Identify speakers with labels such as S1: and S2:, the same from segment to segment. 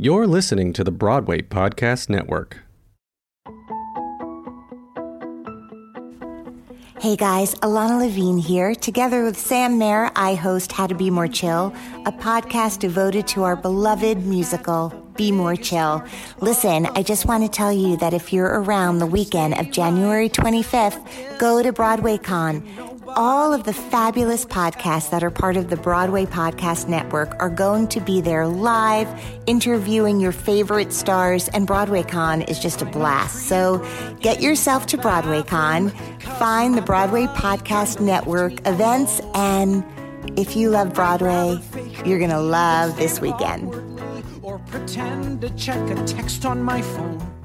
S1: You're listening to the Broadway Podcast Network.
S2: Hey guys, Ilana Levine here. Together with Sam Mayer, I host How to Be More Chill, a podcast devoted to our beloved musical, Be More Chill. Listen, I just want to tell you that if you're around the weekend of January 25th, go to BroadwayCon. All of the fabulous podcasts that are part of the Broadway Podcast Network are going to be there live, interviewing your favorite stars, and BroadwayCon is just a blast. So get yourself to BroadwayCon, find the Broadway Podcast Network events, and if you love Broadway, you're going to love this weekend.
S3: Or pretend to check a text on my phone.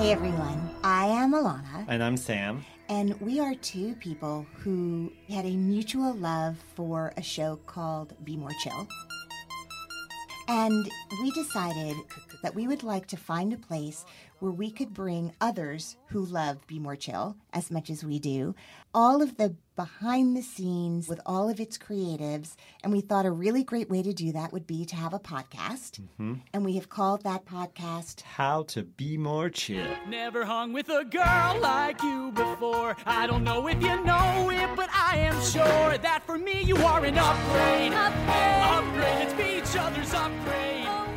S2: Hey everyone, I am Ilana,
S4: And I'm Sam.
S2: and we are two people who had a mutual love for a show called Be More Chill. And we decided that we would like to find a place where we could bring others who love Be More Chill as much as we do, all of the behind the scenes with all of its creatives. And we thought a really great way to do that would be to have a podcast. Mm-hmm. And we have called that podcast
S4: How to be more chill.
S3: Never hung with a girl like you before. I don't know if you know it, but I am sure that for me you are an upgrade. Upgrade. Let's be each other's upgrade.
S4: Oh,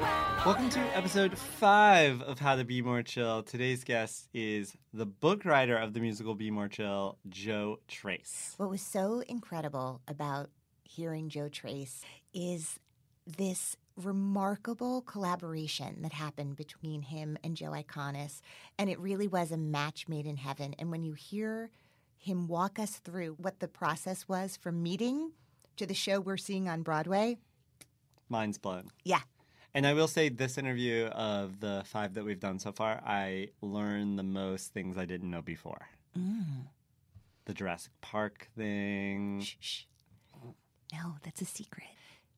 S4: Welcome to episode five of How to Be More Chill. Today's guest is the book writer of the musical Be More Chill, Joe Tracz.
S2: What was so incredible about hearing Joe Tracz is this remarkable collaboration that happened between him and Joe Iconis. And it really was a match made in heaven. And when you hear him walk us through what the process was from meeting to the show we're seeing on Broadway,
S4: Mind's blown.
S2: yeah,
S4: And I will say, this interview of the five that we've done so far, I learned the most things I didn't know before. Mm. The Jurassic Park thing.
S2: shh, shh. No, that's a secret.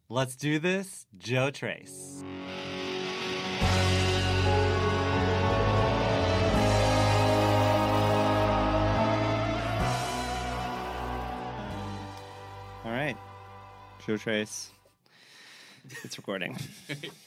S4: Let's do this. Joe Tracz. All right. Joe Tracz. It's recording.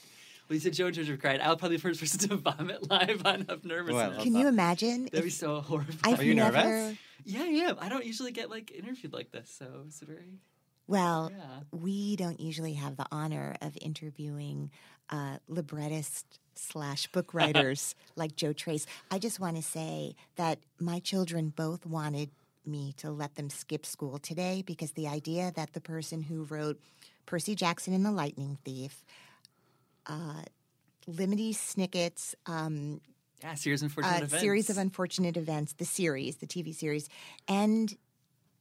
S5: Lisa Jones would have cried. I'll probably be the first person to vomit live on of nervousness.
S4: love
S2: Can you imagine?
S5: That'd be so horrifying.
S2: I've
S4: Are you
S2: never,
S4: nervous?
S5: yeah, yeah. I don't usually get like interviewed like this, so it's a very
S2: Well,
S5: Yeah.
S2: we don't usually have the honor of interviewing uh, librettist slash book writers like Joe Tracz. I just want to say that my children both wanted me to let them skip school today because the idea that the person who wrote Percy Jackson and the Lightning Thief, uh, Lemony Snicket's um,
S5: yeah. Series of unfortunate
S2: uh,
S5: events.
S2: series of unfortunate events, the series, the TV series, and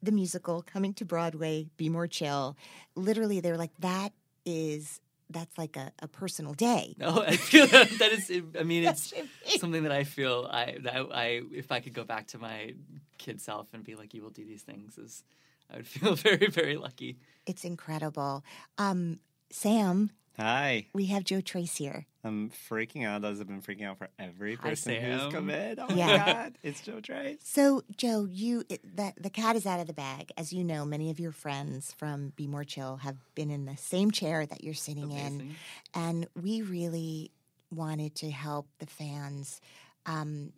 S2: the musical coming to Broadway, Be More Chill. Literally, they're like, that is that's like a, a personal day.
S5: No, I feel that, that is. I mean, it's something that I feel. I, that I, if I could go back to my kid self and be like, "You will do these things," is I would feel very, very lucky.
S2: It's incredible. Um, Sam,
S4: Hi.
S2: we have Joe Tracz here.
S4: I'm freaking out as I've been freaking out for every
S5: Hi,
S4: person who's
S5: Sam.
S4: come in. Oh my
S2: Yeah.
S4: God. It's Joe Tracz.
S2: So, Joe, you it, the, the cat is out of the bag. As you know, many of your friends from Be More Chill have been in the same chair that you're sitting in. And we really wanted to help the fans um,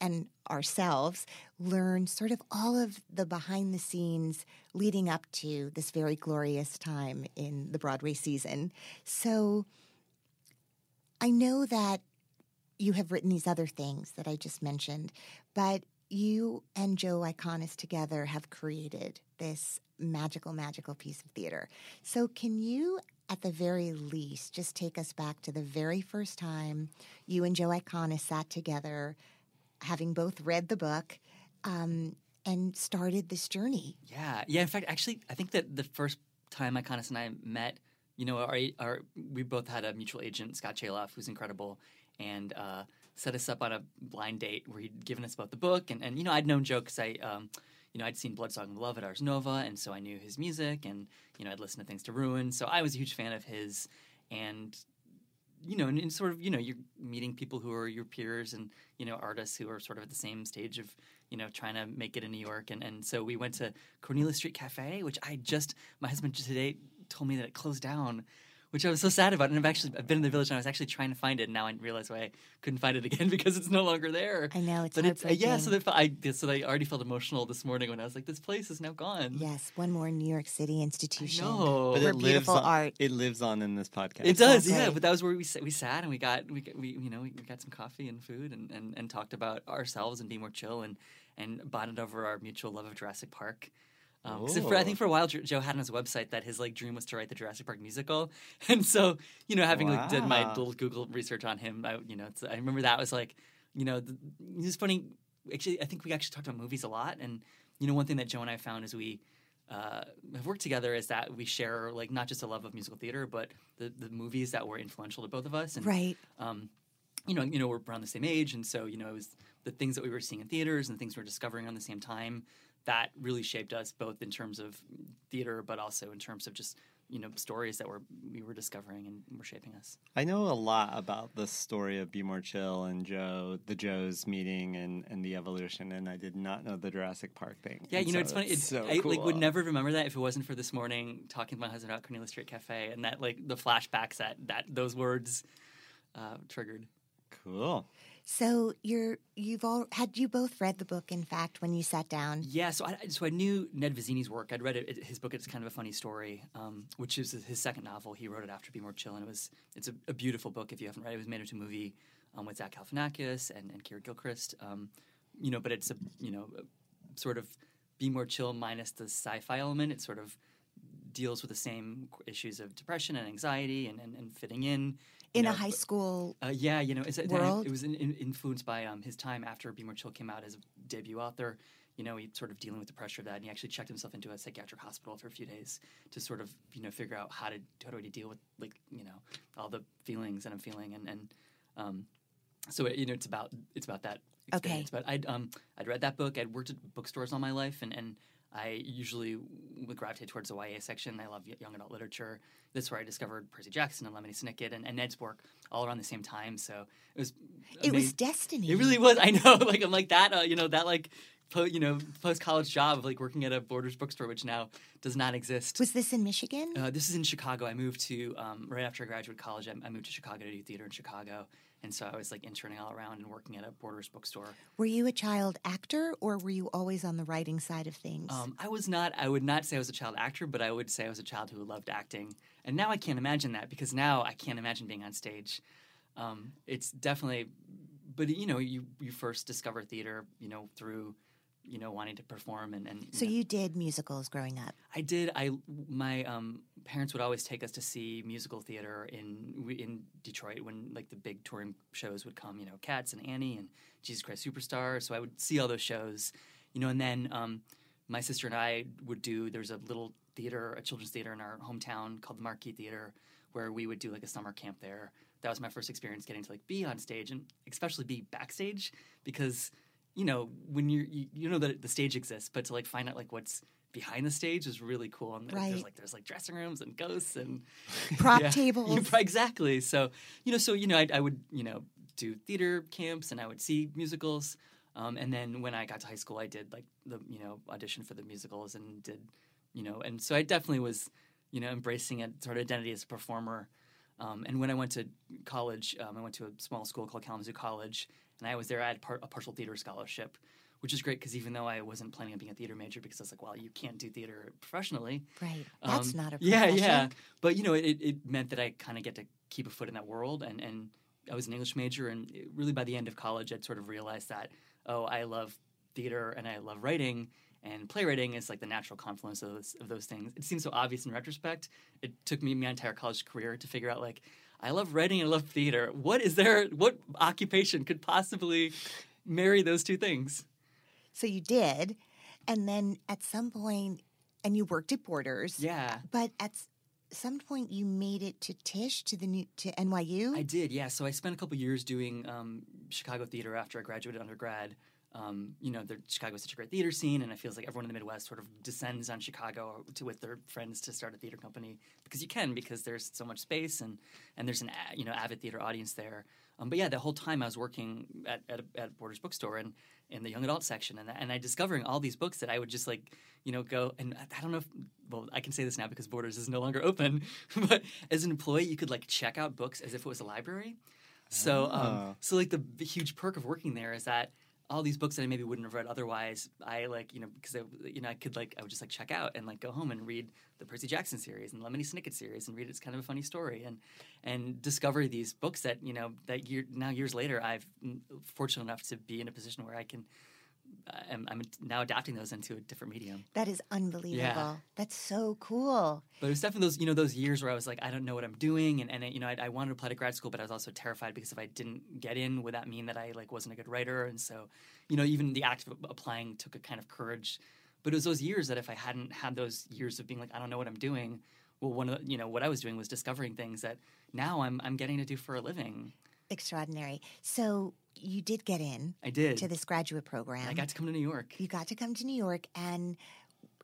S2: and ourselves learn sort of all of the behind the scenes leading up to this very glorious time in the Broadway season. So I know that you have written these other things that I just mentioned, but you and Joe Iconis together have created this magical, magical piece of theater. So, can you, at the very least, just take us back to the very first time you and Joe Iconis sat together, having both read the book, um, and started this journey?
S5: Yeah, yeah. In fact, actually, I think that the first time Iconis and I met, you know, our, our we both had a mutual agent, Scott Chaloff, who's incredible, and uh, set us up on a blind date where he'd given us both the book, and, and you know, I'd known Joe because I, um, you know, I'd seen Bloodsong of Love at Ars Nova, and so I knew his music, and you know, I'd listened to things to Ruin, so I was a huge fan of his, and you know, and, and sort of, you know, you're meeting people who are your peers and, you know, artists who are sort of at the same stage of, you know, trying to make it in New York. And, and so we went to Cornelia Street Cafe, which I just, my husband today told me that it closed down, which I was so sad about. And I've actually, I've been in the village and I was actually trying to find it. And now I realize why I couldn't find it again because it's no longer there.
S2: I know, it's
S5: but it's, uh, yeah, so
S2: heartbreaking.
S5: that I, so I already felt emotional this morning when I was like, this place is now gone.
S2: Yes, one more New York City institution.
S5: know.
S4: But it lives on,
S2: art.
S4: It lives on in this podcast.
S5: It does, yeah. But that was where we sat, we sat and we got we got- we you know we got some coffee and food and, and, and talked about ourselves and be more chill and and bonded over our mutual love of Jurassic Park. Um, 'cause for, I think for a while Joe had on his website that his like dream was to write the Jurassic Park musical, and so you know having like did my little Google research on him, I you know it's, I remember that was like you know the, it was funny. Actually, I think we actually talked about movies a lot, and you know one thing that Joe and I found is we uh, have worked together is that we share like not just a love of musical theater, but the, the movies that were influential to both of us. And,
S2: Right.
S5: Um, you know, you know, we're around the same age, and so you know, it was the things that we were seeing in theaters and the things we were discovering on the same time that really shaped us both in terms of theater, but also in terms of just you know stories that were we were discovering and were shaping us.
S4: I know a lot about the story of Be More Chill and Joe, the Joe's meeting and, and the evolution, and I did not know the Jurassic Park thing.
S5: Yeah,
S4: And
S5: you know,
S4: so
S5: it's funny. It's,
S4: so
S5: I like would never remember that if it wasn't for this morning talking to my husband about Cornelia Street Cafe and that like the flashbacks that that those words uh, triggered.
S4: Cool.
S2: So you're you've all had you both read the book. In fact, when you sat down,
S5: Yeah, so I so I knew Ned Vizzini's work. I'd read it, his book. It's kind of a funny story, um, which is his second novel. He wrote it after Be More Chill, and it was it's a, a beautiful book. If you haven't read it, it was made into a movie um, with Zach Galifianakis and and Keir Gilchrist. Um, you know, but it's a you know a sort of Be More Chill minus the sci-fi element. It sort of deals with the same issues of depression and anxiety and and, and fitting in.
S2: In a high school,
S5: uh, yeah, you know, it's, it,
S2: World?
S5: it was in, in, influenced by um, his time after Be More Chill came out as a debut author. You know, he sort of dealing with the pressure of that, and he actually checked himself into a psychiatric hospital for a few days to sort of you know figure out how to how I deal with like you know all the feelings that I'm feeling, and and um, so you know it's about it's about that
S2: Okay.
S5: experience. But I'd um I'd read that book. I'd worked at bookstores all my life, and and I usually would gravitate towards the YA section. I love young adult literature. This is where I discovered Percy Jackson and Lemony Snicket and, and Ned's work all around the same time. So it was
S2: it was destiny.
S5: it really was. I know. Like I'm like that. Uh, you know that like. Po, you know, post college job of like working at a Borders bookstore, which now does not exist.
S2: Was this in Michigan?
S5: Uh, this is in Chicago. I moved to um, right after I graduated college. I, I moved to Chicago to do theater in Chicago, and so I was like interning all around and working at a Borders bookstore.
S2: were you a child actor, or were you always on the writing side of things?
S5: Um, I was not. I would not say I was a child actor, but I would say I was a child who loved acting. And now I can't imagine that because now I can't imagine being on stage. Um, it's definitely, but you know, you you first discover theater, you know, through, you know, wanting to perform and and.
S2: so
S5: know,
S2: you did musicals growing up.
S5: I did. I my um, parents would always take us to see musical theater in in Detroit when like the big touring shows would come. You know, Cats and Annie and Jesus Christ Superstar. So I would see all those shows. You know, and then um, my sister and I would do. There's a little theater, a children's theater in our hometown called the Marquee Theater, where we would do like a summer camp there. That was my first experience getting to like be on stage and especially be backstage because you know when you're you, you know that the stage exists, but to like find out like what's behind the stage is really cool. And
S2: Right.
S5: there's like there's like dressing rooms and ghosts and
S2: Prop
S5: Yeah.
S2: tables.
S5: Exactly. So you know, so you know, I, I would you know do theater camps and I would see musicals. Um, and then when I got to high school, I did like the you know audition for the musicals and did you know, and so I definitely was you know embracing a sort of identity as a performer. Um, and when I went to college, um, I went to a small school called Kalamazoo College, and I was there. I had par- a partial theater scholarship, which is great because even though I wasn't planning on being a theater major, because I was like, well, you can't do theater professionally.
S2: Right. That's
S5: Um,
S2: not a
S5: yeah, yeah. But you know, it, it meant that I kind of get to keep a foot in that world, and and I was an English major, and it- really by the end of college, I'd sort of realized that oh, I love theater and I love writing, and playwriting is like the natural confluence of those, of those things. It seems so obvious in retrospect. It took me my entire college career to figure out like I love writing and I love theater. What is there? What occupation could possibly marry those two things?
S2: So you did, and then at some point, and you worked at Borders.
S5: Yeah.
S2: But at some point, you made it to Tisch to the new to NYU.
S5: I did, yeah. So I spent a couple years doing um, Chicago theater after I graduated undergrad. Um, you know, the, Chicago is such a great theater scene, and it feels like everyone in the Midwest sort of descends on Chicago to, with their friends to start a theater company because you can because there's so much space and and there's an you know avid theater audience there. Um, but yeah, the whole time I was working at at, at Borders Bookstore and in the young adult section, and and I discovering all these books that I would just like you know go and I- I don't know if well I can say this now because Borders is no longer open, but as an employee you could like check out books as if it was a library. So, um,
S4: Oh.
S5: so like the, the huge perk of working there is that all these books that I maybe wouldn't have read otherwise, I like you know because I you know I could like I would just like check out and like go home and read the Percy Jackson series and Lemony Snicket series and read it's kind of a funny story and and discover these books that you know that year now years later I've fortunate enough to be in a position where I can uh, am, I'm now adapting those into a different medium.
S2: That is unbelievable. That's so cool.
S5: But it was definitely those, you know, those years where I was like, I don't know what I'm doing, and, and you know, I, I wanted to apply to grad school, but I was also terrified because if I didn't get in, would that mean that I like wasn't a good writer? And so, you know, even the act of applying took a kind of courage. But it was those years that if I hadn't had those years of being like, I don't know what I'm doing, well, one of the, you know what I was doing was discovering things that now I'm I'm getting to do for a living.
S2: Extraordinary. So you did get in
S5: I did.
S2: to this graduate program.
S5: I got to come to New York.
S2: you got to come to New York and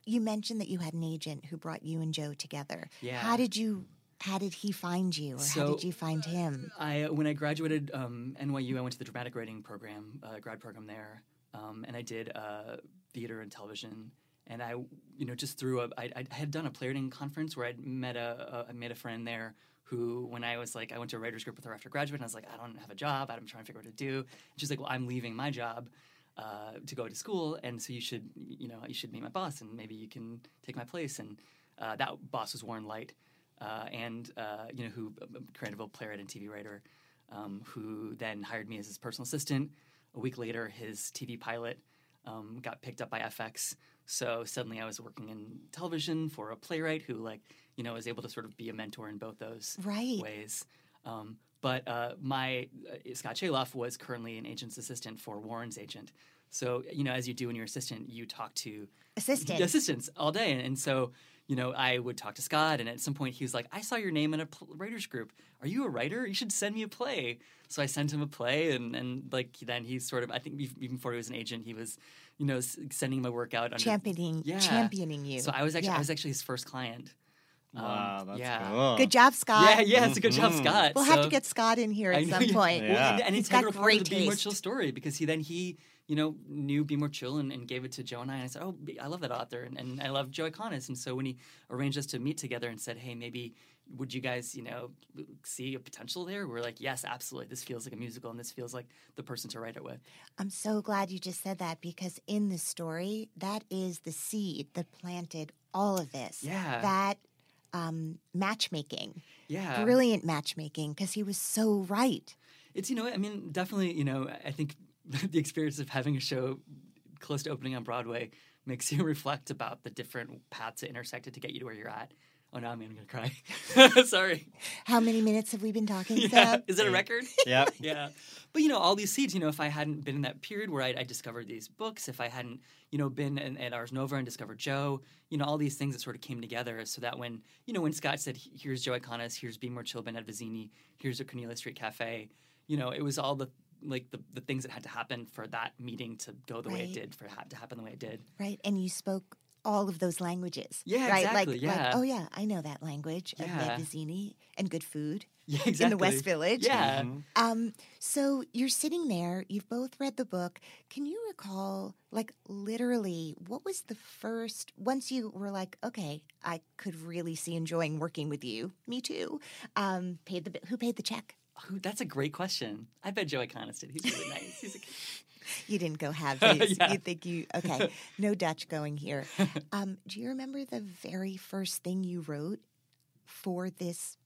S2: you mentioned that you had an agent who brought you and Joe together.
S5: Yeah.
S2: How did you how did he find you or how did you find him?
S5: I when I graduated um, NYU, I went to the dramatic writing program, uh, grad program there, um, and I did uh, theater and television. And I, you know, just through a, I, I had done a playwriting conference where I'd met a, a, I made a friend there who, when I was like, I went to a writers group with her after graduate, and I was like, I don't have a job, I'm trying to figure out what to do. And she's like, Well, I'm leaving my job uh, to go to school, and so you should, you know, you should meet my boss, and maybe you can take my place. And uh, that boss was Warren Leight, uh, and uh, you know, who creative playwright and TV writer, um, who then hired me as his personal assistant. A week later, his TV pilot um, got picked up by FX. So suddenly, I was working in television for a playwright who, like, you know, was able to sort of be a mentor in both those
S2: Right.
S5: ways. Um, but uh, my uh, Scott Chaloff was currently an agent's assistant for Warren's agent. So you know, as you do when you're assistant, you talk to
S2: Assistant.
S5: the assistants all day, and, and so you know, I would talk to Scott, and at some point he was like, "I saw your name in a pl- writers group. Are you a writer? You should send me a play." So I sent him a play, and and like then he sort of, I think even before he was an agent, he was, you know, s- sending my work out under
S2: championing
S5: Yeah.
S2: championing you.
S5: So I was actually
S2: Yeah.
S5: I was actually his first client. Um,
S4: Wow, that's
S5: yeah.
S4: cool.
S2: Good job, Scott.
S5: Yeah, yeah, it's a good job,
S4: Mhm.
S5: Scott.
S2: We'll have to get Scott in here at
S5: know
S2: some
S5: you-
S2: point.
S4: Yeah.
S5: Well, and, and
S2: He's
S5: it's
S2: got
S5: integral part of
S2: great
S5: the Be More. Chill story because he then he you know knew Be More Chill and, and gave it to Joe and I and I said oh I love that author and, and I love Joe Iconis and so when he arranged us to meet together and said hey maybe would you guys you know see a potential there we're like yes absolutely this feels like a musical and this feels like the person to write it with
S2: I'm so glad you just said that because in the story, that is the seed that planted all of this.
S5: Yeah.
S2: That um, matchmaking,
S5: yeah
S2: brilliant matchmaking, because he was so right.
S5: It's you know, I mean, definitely, you know, I think the experience of having a show close to opening on Broadway makes you reflect about the different paths that intersected to get you to where you're at. Oh no, I'm gonna cry. Sorry.
S2: How many minutes have we been talking,
S5: Yeah. Is it a record?
S4: yeah.
S5: yeah. But you know, all these seeds. You know, if I hadn't been in that period where I, I discovered these books, if I hadn't, you know, been in, at Ars Nova and discovered Joe, you know, all these things that sort of came together, so that when you know, when Scott said, "Here's Joe Iconis, here's Be More Chill, Ben Ed Vizzini, here's a Cornelia Street Cafe," you know, it was all the like the, the things that had to happen for that meeting to go the way it did, for it ha- to happen the way it did.
S2: Right. And you spoke all of those languages.
S5: Yeah,
S2: right?
S5: exactly,
S2: Like,
S5: yeah.
S2: like, oh, yeah, I know that language of
S5: Yeah.
S2: Ned Vizzini and good food
S5: Yeah,
S2: in the West Village.
S5: Yeah.
S2: Um, so you're sitting there, you've both read the book. Can you recall, like, literally, what was the first, once you were like, okay, I could really see enjoying working with you, me too, um, paid the, who paid the check?
S5: Ooh, that's a great question. I bet Joe Iconis did. He's really nice. He's a,
S2: You didn't go have these.
S5: Yeah.
S2: You think you, okay, no Dutch going here. Um, do you remember the very first thing you wrote for this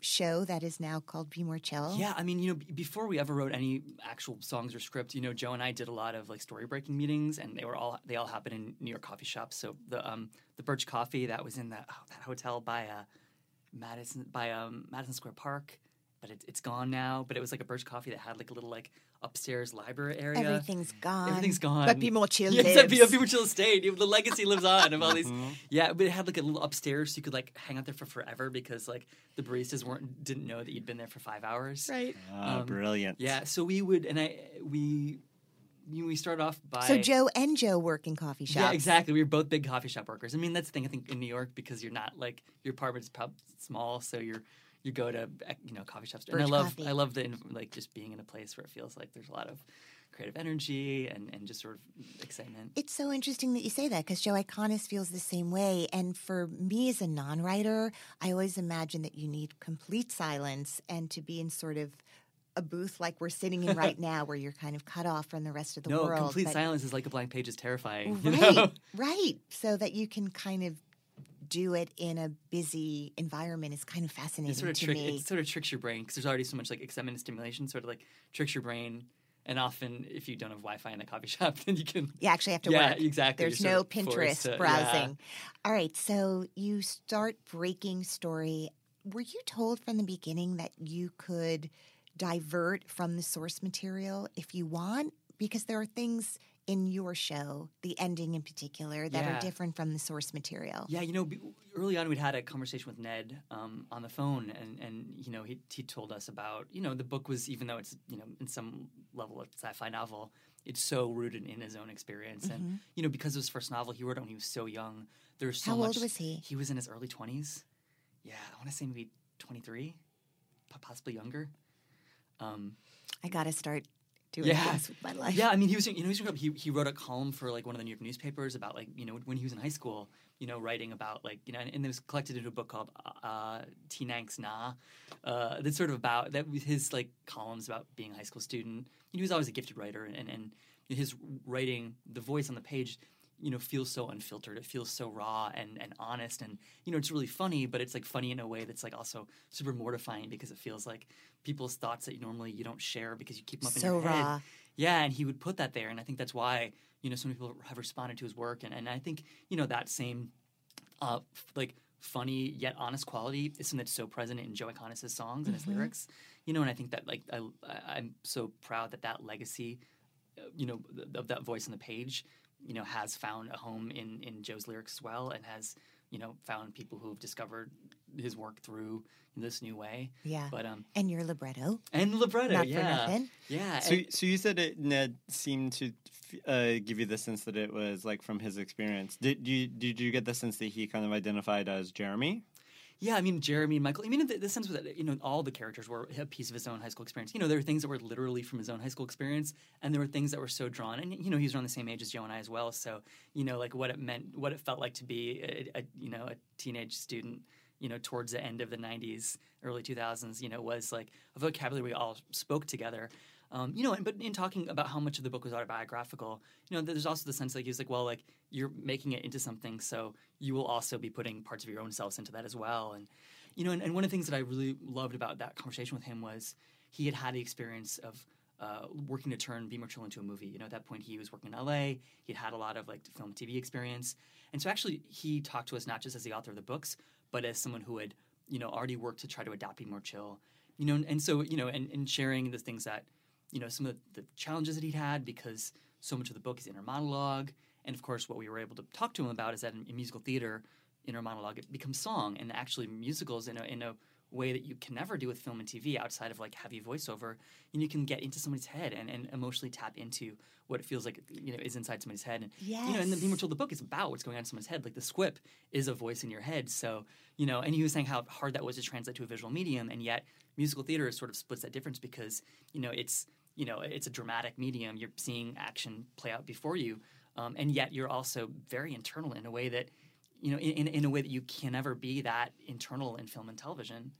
S2: show that is now called Be More Chill?
S5: Yeah, I mean, you know, b- before we ever wrote any actual songs or script, you know, Joe and I did a lot of like story breaking meetings, and they were all they all happened in New York coffee shops. So the um the Birch Coffee that was in that oh, that hotel by uh Madison by um Madison Square Park, but it, it's gone now. But it was like a Birch Coffee that had like a little like upstairs library area.
S2: Everything's gone.
S5: Everything's gone.
S2: But Be More Chill
S5: yeah,
S2: lives.
S5: except Be, Be More Chill stayed. The legacy lives on of all these. Yeah, but it had like a little upstairs, so you could like hang out there for forever because like the baristas weren't didn't know that you'd been there for five hours.
S2: Right.
S4: Ah,
S5: Um,
S4: brilliant.
S5: Yeah, so we would, and I we we started off by
S2: So Joe and Joe work in coffee shops.
S5: Yeah, exactly. We were both big coffee shop workers. I mean, that's the thing. I think in New York because you're not like your apartment's probably small, so you're you go to eh, you know coffee shops. and I love
S2: coffee.
S5: I love the like just being in a place where it feels like there's a lot of creative energy and and just sort of excitement.
S2: It's so interesting that you say that because Joe Iconis feels the same way. And for me as a non writer, I always imagine that you need complete silence and to be in sort of a booth like we're sitting in right now, where you're kind of cut off from the rest of the
S5: no,
S2: world.
S5: No, complete
S2: but-
S5: silence is like a blank page is terrifying. you
S2: Right,
S5: know?
S2: right. So that you can kind of do it in a busy environment is kind of fascinating
S5: It sort of
S2: to
S5: trick,
S2: me.
S5: it sort of tricks your brain because there's already so much like excitement and stimulation. Sort of like tricks your brain. And often, if you don't have Wi-Fi in a coffee shop, then you can
S2: You actually have to
S5: Yeah,
S2: work.
S5: exactly.
S2: There's
S5: You're
S2: no
S5: sort of forced
S2: Pinterest
S5: to- yeah.
S2: browsing. All right, so you start breaking story. Were you told from the beginning that you could divert from the source material if you want? Because there are things in your show, the ending in particular, that
S5: Yeah.
S2: are different from the source material.
S5: Yeah, you know, early on we'd had a conversation with Ned um, on the phone, and, and you know he he told us about you know the book was even though it's you know in some level a sci-fi novel, it's so rooted in his own experience, and you know because of his first novel he wrote it when he was so young. There's so
S2: How old
S5: much-
S2: was he?
S5: He was in his early twenties. Yeah, I want to say maybe twenty three, possibly younger. Um,
S2: I got to start doing
S5: Yeah.
S2: this with my life.
S5: yeah, I mean, he was, you know, he, was, he he wrote a column for like one of the New York newspapers about like, you know, when he was in high school, you know, writing about like, you know, and, and it was collected into a book called uh, Teen Angst? Naaah. Uh, that's sort of about that was his like columns about being a high school student. He was always a gifted writer, and and his writing, the voice on the page. You know, feels so unfiltered. It feels so raw and, and honest, and you know, it's really funny. But it's like funny in a way that's like also super mortifying because it feels like people's thoughts that you normally you don't share because you keep them up in
S2: So
S5: your head.
S2: raw.
S5: Yeah, and he would put that there, and I think that's why you know so many people have responded to his work, and, and I think you know that same uh, f- like funny yet honest quality is something that's so present in Joe Iconis' songs and his lyrics, you know, and I think that like I, I'm so proud that that legacy, uh, you know, th- of that voice on the page, you know, has found a home in in Joe's lyrics as well, and has you know found people who have discovered his work through this new way.
S2: Yeah.
S5: But um,
S2: and your libretto.
S5: and libretto,
S2: Not
S5: yeah,
S2: nothing.
S5: yeah.
S4: So,
S5: and-
S4: so you said it, Ned seemed to uh, give you the sense that it was like from his experience. Did you did you get the sense that he kind of identified as Jeremy?
S5: Yeah, I mean Jeremy and Michael. I mean, in the, the sense that you know all the characters were a piece of his own high school experience. You know, there were things that were literally from his own high school experience, and there were things that were so drawn. And you know, he was around the same age as Joe and I as well. So you know, like what it meant, what it felt like to be a, a you know a teenage student. You know, towards the end of the '90s, early 2000s, you know, was like a vocabulary we all spoke together. Um, you know, and, but in talking about how much of the book was autobiographical, you know, there's also the sense like he was like, well, like you're making it into something, so you will also be putting parts of your own selves into that as well. And you know, and, and one of the things that I really loved about that conversation with him was he had had the experience of uh, working to turn Be More Chill into a movie. You know, at that point he was working in LA. He'd had a lot of like film, TV experience, and so actually he talked to us not just as the author of the books, but as someone who had you know already worked to try to adapt Be Chill. You know, and, and so you know, and, and sharing the things that you know some of the, challenges that he'd had because so much of the book is inner monologue, and of course what we were able to talk to him about is that in, in musical theater, inner monologue it becomes song, and actually musicals in a in a way that you can never do with film and TV outside of like heavy voiceover, and you can get into somebody's head and, and emotionally tap into what it feels like you know is inside somebody's head. And you know, and the
S2: Yes.
S5: Beamer told the book is about what's going on in someone's head. Like the squip is a voice in your head. So, you know, and he was saying how hard that was to translate to a visual medium, and yet musical theater sort of splits that difference because, you know, it's you know, it's a dramatic medium. You're seeing action play out before you. Um, and yet you're also very internal in a way that you know, in, in, a way that you can never be that internal in film and television.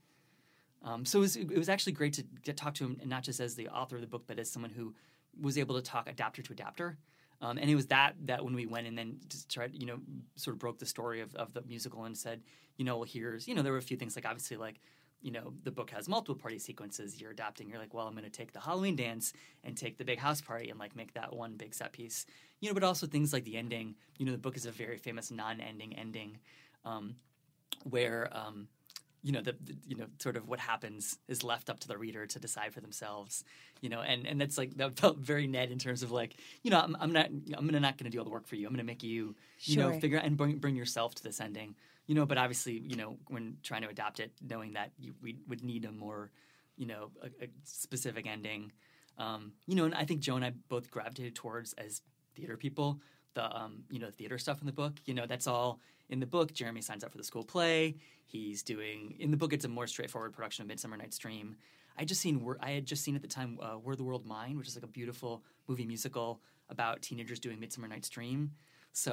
S5: Um, so it was, it was actually great to get talk to him, not just as the author of the book, but as someone who was able to talk adapter to adapter. Um, and it was that that when we went and then just tried, you know, sort of broke the story of, of the musical and said, you know, well, here's, you know, there were a few things like obviously like, you know, the book has multiple party sequences you're adapting. You're like, well, I'm going to take the Halloween dance and take the big house party and like make that one big set piece, you know, but also things like the ending. You know, the book is a very famous non-ending ending, um, where um, you know the, the you know sort of what happens is left up to the reader to decide for themselves you know and and that's like that felt very ned in terms of like you know i'm, I'm not i'm gonna not gonna do all the work for you i'm gonna make you you know figure out and bring, bring yourself to this ending you know but obviously you know when trying to adapt it knowing that you, we would need a more you know a, a specific ending Um, you know, and I think Joe and I both gravitated towards as theater people the um, you know the theater stuff in the book. You know, that's all in the book. Jeremy signs up for the school play. He's doing in the book. It's a more straightforward production of Midsummer Night's Dream. I just seen I had just seen at the time uh, Were the World Mine, which is like a beautiful movie musical about teenagers doing Midsummer Night's Dream. So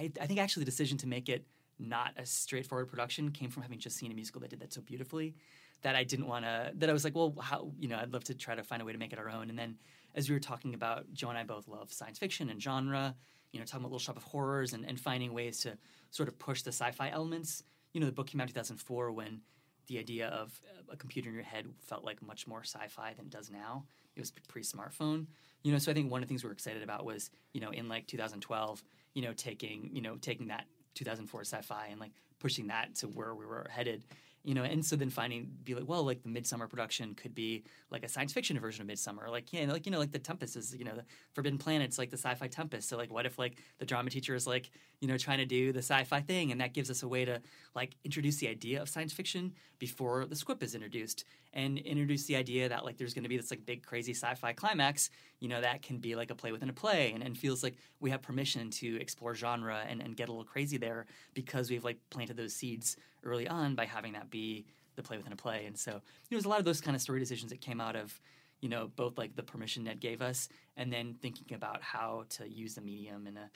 S5: I, I think actually the decision to make it not a straightforward production came from having just seen a musical that did that so beautifully that I didn't want to. That I was like, well, how you know, I'd love to try to find a way to make it our own. And then as we were talking about, Joe and I both love science fiction and genre. You know, talking about Little Shop of Horrors and, and finding ways to sort of push the sci-fi elements. You know, the book came out in 2004 when the idea of a computer in your head felt like much more sci-fi than it does now. It was pre-smartphone, you know. So I think one of the things we were excited about was, you know, in like 2012, you know, taking you know taking that 2004 sci-fi and like pushing that to where we were headed you know, and so then finding be like, well, like the Midsummer production could be like a science fiction version of Midsummer, like yeah, like you know, like the Tempest is you know the Forbidden Planet's like the sci-fi Tempest. So like, what if like the drama teacher is like you know trying to do the sci-fi thing, and that gives us a way to like introduce the idea of science fiction before the squip is introduced, and introduce the idea that like there's going to be this like big crazy sci-fi climax, you know, that can be like a play within a play, and, and feels like we have permission to explore genre and, and get a little crazy there because we've like planted those seeds early on by having that be the play within a play. And so you know, there's a lot of those kind of story decisions that came out of you know both like the permission Ned gave us and then thinking about how to use the medium in a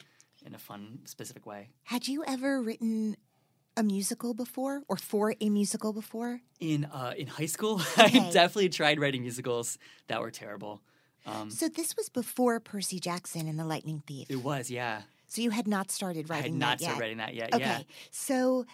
S5: in a fun specific way.
S2: Had you ever written a musical before or for a musical before?
S5: In uh, in high school,
S2: Okay.
S5: I definitely tried writing musicals that were terrible. Um,
S2: So this was before Percy Jackson and the Lightning Thief.
S5: it was, yeah.
S2: So you had not started writing.
S5: I had not started
S2: yet.
S5: writing that yet.
S2: Okay.
S5: Yeah.
S2: So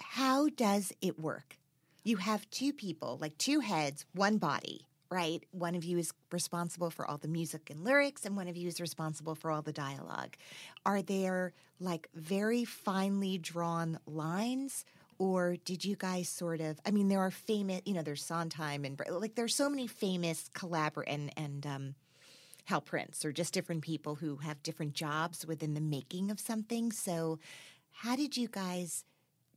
S2: how does it work? You have two people, like two heads, one body, right? One of you is responsible for all the music and lyrics, and one of you is responsible for all the dialogue. Are there like very finely drawn lines? Or did you guys sort of? I mean, there are famous, you know, there's Sondheim and like there's so many famous collabor and and um, Hal Prince or just different people who have different jobs within the making of something. So, how did you guys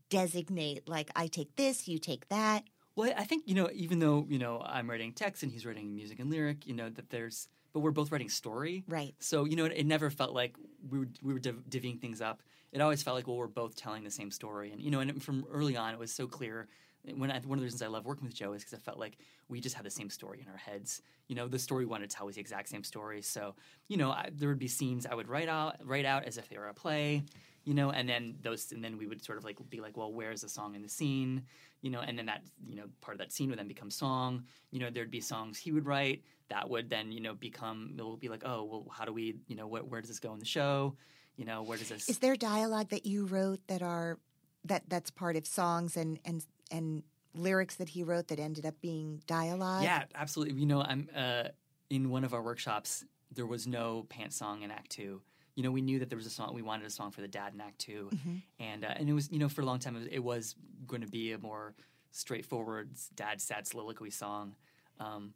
S2: designate like I take this, you take that?
S5: Well, I think you know, even though you know I'm writing text and he's writing music and lyric, you know that there's, but we're both writing story,
S2: Right.
S5: So you know, it, it never felt like we were we were div- divvying things up. It always felt like well, we're both telling the same story, and you know, and from early on, it was so clear. Eh, when I, one of the reasons I love working with Joe is because I felt like we just had the same story in our heads. You know, the story we wanted to tell was the exact same story. So you know, I, there would be scenes I would write out write out as if they were a play. You know, and then those, and then we would sort of like be like, well, where's the song in the scene? You know, and then that, you know, part of that scene would then become song. You know, there'd be songs he would write that would then, you know, become. It will be like, oh, well, how do we, you know, where, where does this go in the show? You know, where does this?
S2: Is there dialogue that you wrote that are that that's part of songs and and and lyrics that he wrote that ended up being dialogue?
S5: Yeah, absolutely. You know, I'm uh, in one of our workshops. There was no pants song in Act Two. You know, we knew that there was a song. We wanted a song for the dad in Act 2 and uh, and it was you know for a long time it was, it was going to be a more straightforward dad sad soliloquy song. Um,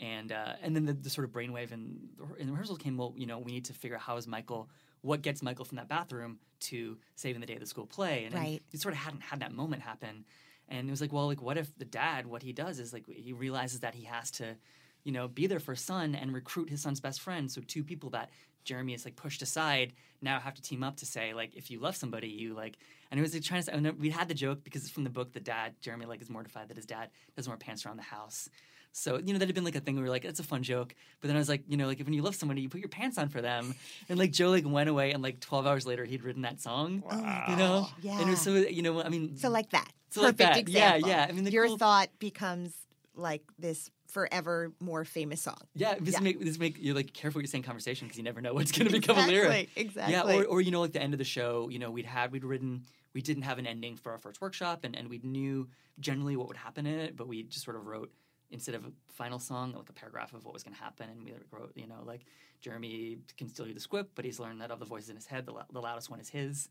S5: and uh, and then the, the sort of brainwave and in the rehearsal came. Well, you know, we need to figure out how is Michael, what gets Michael from that bathroom to saving the day of the school play, and, and
S2: Right.
S5: he sort of hadn't had that moment happen. And it was like, well, like what if the dad, what he does is like he realizes that he has to, you know, be there for his son and recruit his son's best friend. So two people that Jeremy is like pushed aside now have to team up to say like if you love somebody, you like. And it was like trying to say, and we had the joke because it's from the book, the dad Jeremy like is mortified that his dad doesn't wear pants around the house. So you know that had been like a thing where we were like it's a fun joke, but then I was like you know like if when you love somebody you put your pants on for them, and like Joe like went away and like twelve hours later he'd written that song, you know,
S2: Yeah.
S5: and it was so you know I mean
S2: So like that.
S5: So like
S2: Perfect
S5: that. Yeah,
S2: example.
S5: yeah. I mean, the
S2: your
S5: cool-
S2: thought becomes like this forever more famous song.
S5: Yeah, this
S2: Yeah.
S5: make this make you're like careful what you're saying conversation because you never know what's going to become a lyric.
S2: Exactly.
S5: Yeah, or, or you know, like the end of the show, you know, we'd had we'd written we didn't have an ending for our first workshop, and and we knew generally what would happen in it, but we just sort of wrote instead of a final song like a paragraph of what was going to happen, and we wrote you know like Jeremy can still do the squip, but he's learned that of the voices in his head, the, lou- the loudest one is his.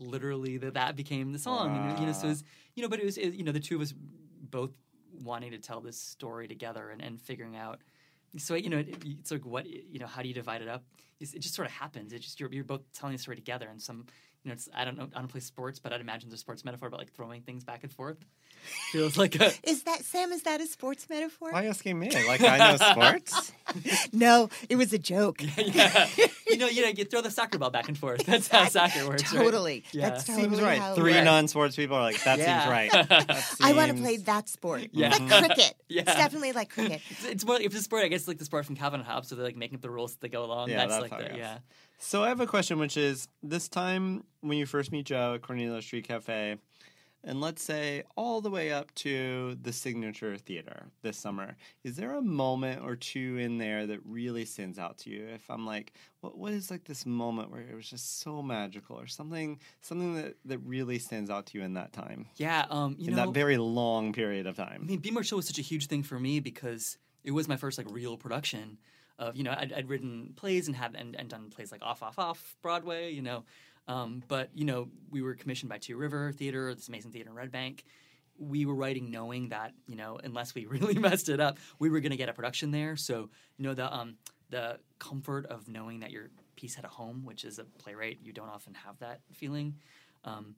S5: Literally, that that became the song, and you know, so ah. it was, you know, but it was it, you know the two of us both wanting to tell this story together and, and figuring out so you know, it, it's like what you know. How do you divide it up? It's, it just sort of happens. It just you're, you're both telling the story together, and some you know, it's I don't know, I don't play sports, but I'd imagine there's a sports metaphor about like throwing things back and forth. Feels like a
S2: Is that Sam? Is that a sports metaphor?
S4: Why asking me? Like I know sports.
S2: No, it was a joke.
S5: yeah. you know, you know, you throw the soccer ball back and forth. That's how soccer works. right?
S2: Totally.
S5: Yeah.
S2: That's totally
S4: seems right.
S2: how
S4: Three
S2: works.
S4: non-sports people are like that
S5: Yeah.
S4: seems right. That
S2: I want to play that sport.
S5: Yeah.
S2: Like cricket.
S5: Yeah.
S2: It's definitely like cricket.
S5: It's, it's more if it's a sport, I guess like the sport from Calvin and Hobbes, so they're like making up the rules as they go along.
S4: Yeah,
S5: that's,
S4: that's
S5: like
S4: how
S5: the
S4: it
S5: yeah.
S4: So I have a question, which is this time when you first meet Joe at Cornelia Street Cafe, and let's say all the way up to the signature theater this summer, is there a moment or two in there that really stands out to you? If I'm like, what what is like this moment where it was just so magical, or something something that that really stands out to you in that time,
S5: Yeah, um, you
S4: in
S5: know,
S4: that very long period of time.
S5: I mean, Be More Chill was such a huge thing for me because it was my first like real production of you know I'd, I'd written plays and had and, and done plays like off off off Broadway, you know, um, but you know we were commissioned by Two River Theater, this amazing theater in Red Bank. We were writing knowing that you know unless we really messed it up, we were going to get a production there. So you know the um, the comfort of knowing that your piece had a home, which is a playwright, you don't often have that feeling. Um,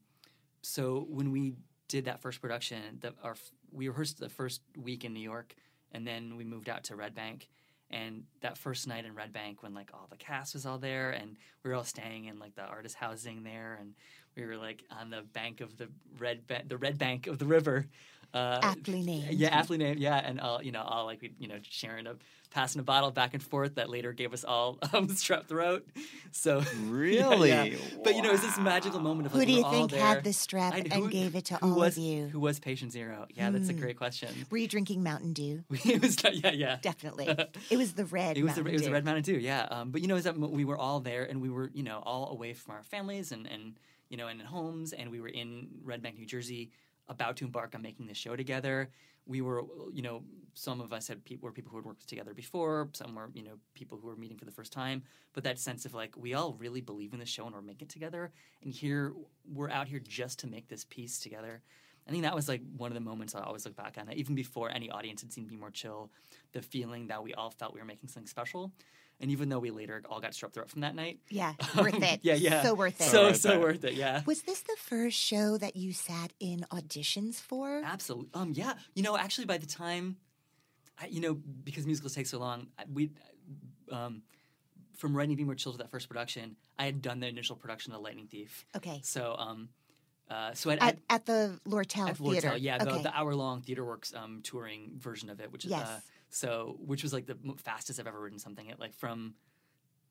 S5: so when we did that first production, the, our we rehearsed the first week in New York, and then we moved out to Red Bank. And that first night in Red Bank, when like all the cast was all there, and we were all staying in like the artist housing there, and we were like on the bank of the red ba- the red bank of the river. Uh,
S2: Aptly named.
S5: Yeah, aptly named. Yeah, and all you know, all like we you know sharing a passing a bottle back and forth that later gave us all um, strep throat. So
S4: Really?
S5: yeah, yeah. But you know, it's this magical moment of
S2: Who do you
S5: were all
S2: think had the strep
S5: I-
S2: and gave it to
S5: who
S2: all
S5: was,
S2: of you?
S5: Who was patient zero? Yeah, that's a great question.
S2: Were you drinking Mountain Dew?
S5: it was yeah, yeah.
S2: Definitely. It was the red.
S5: It was the it was the Red Mountain Dew, yeah. Um, but you know, is that we were all there, and we were you know all away from our families and and you know and in homes, and we were in Red Bank, New Jersey, about to embark on making this show together. We were, you know, some of us had pe- were people who had worked together before. Some were, you know, people who were meeting for the first time. But that sense of like we all really believe in the show and we're making it together. And here we're out here just to make this piece together. I think that was like one of the moments I always look back on. Even before any audience had seen Be More Chill, the feeling that we all felt we were making something special. And even though we later all got strep throat from that night,
S2: Yeah, worth it.
S5: yeah, yeah,
S2: So worth it.
S5: so
S4: worth
S5: so
S4: it.
S5: worth it, yeah.
S2: was this the first show that you sat in auditions for?
S5: Absolutely. Um, yeah. You know, actually, by the time, I, you know, because musicals take so long, we, um, from writing Be More Chill to that first production, I had done the initial production of Lightning Thief.
S2: Okay.
S5: So, um, uh, so I'd,
S2: At, at the Lortel
S5: at
S2: Theater.
S5: Lortel, yeah, the,
S2: okay.
S5: the hour-long TheaterWorks um, touring version of it, which is uh,
S2: Yes.
S5: So, which was like the fastest I've ever written something. It like from,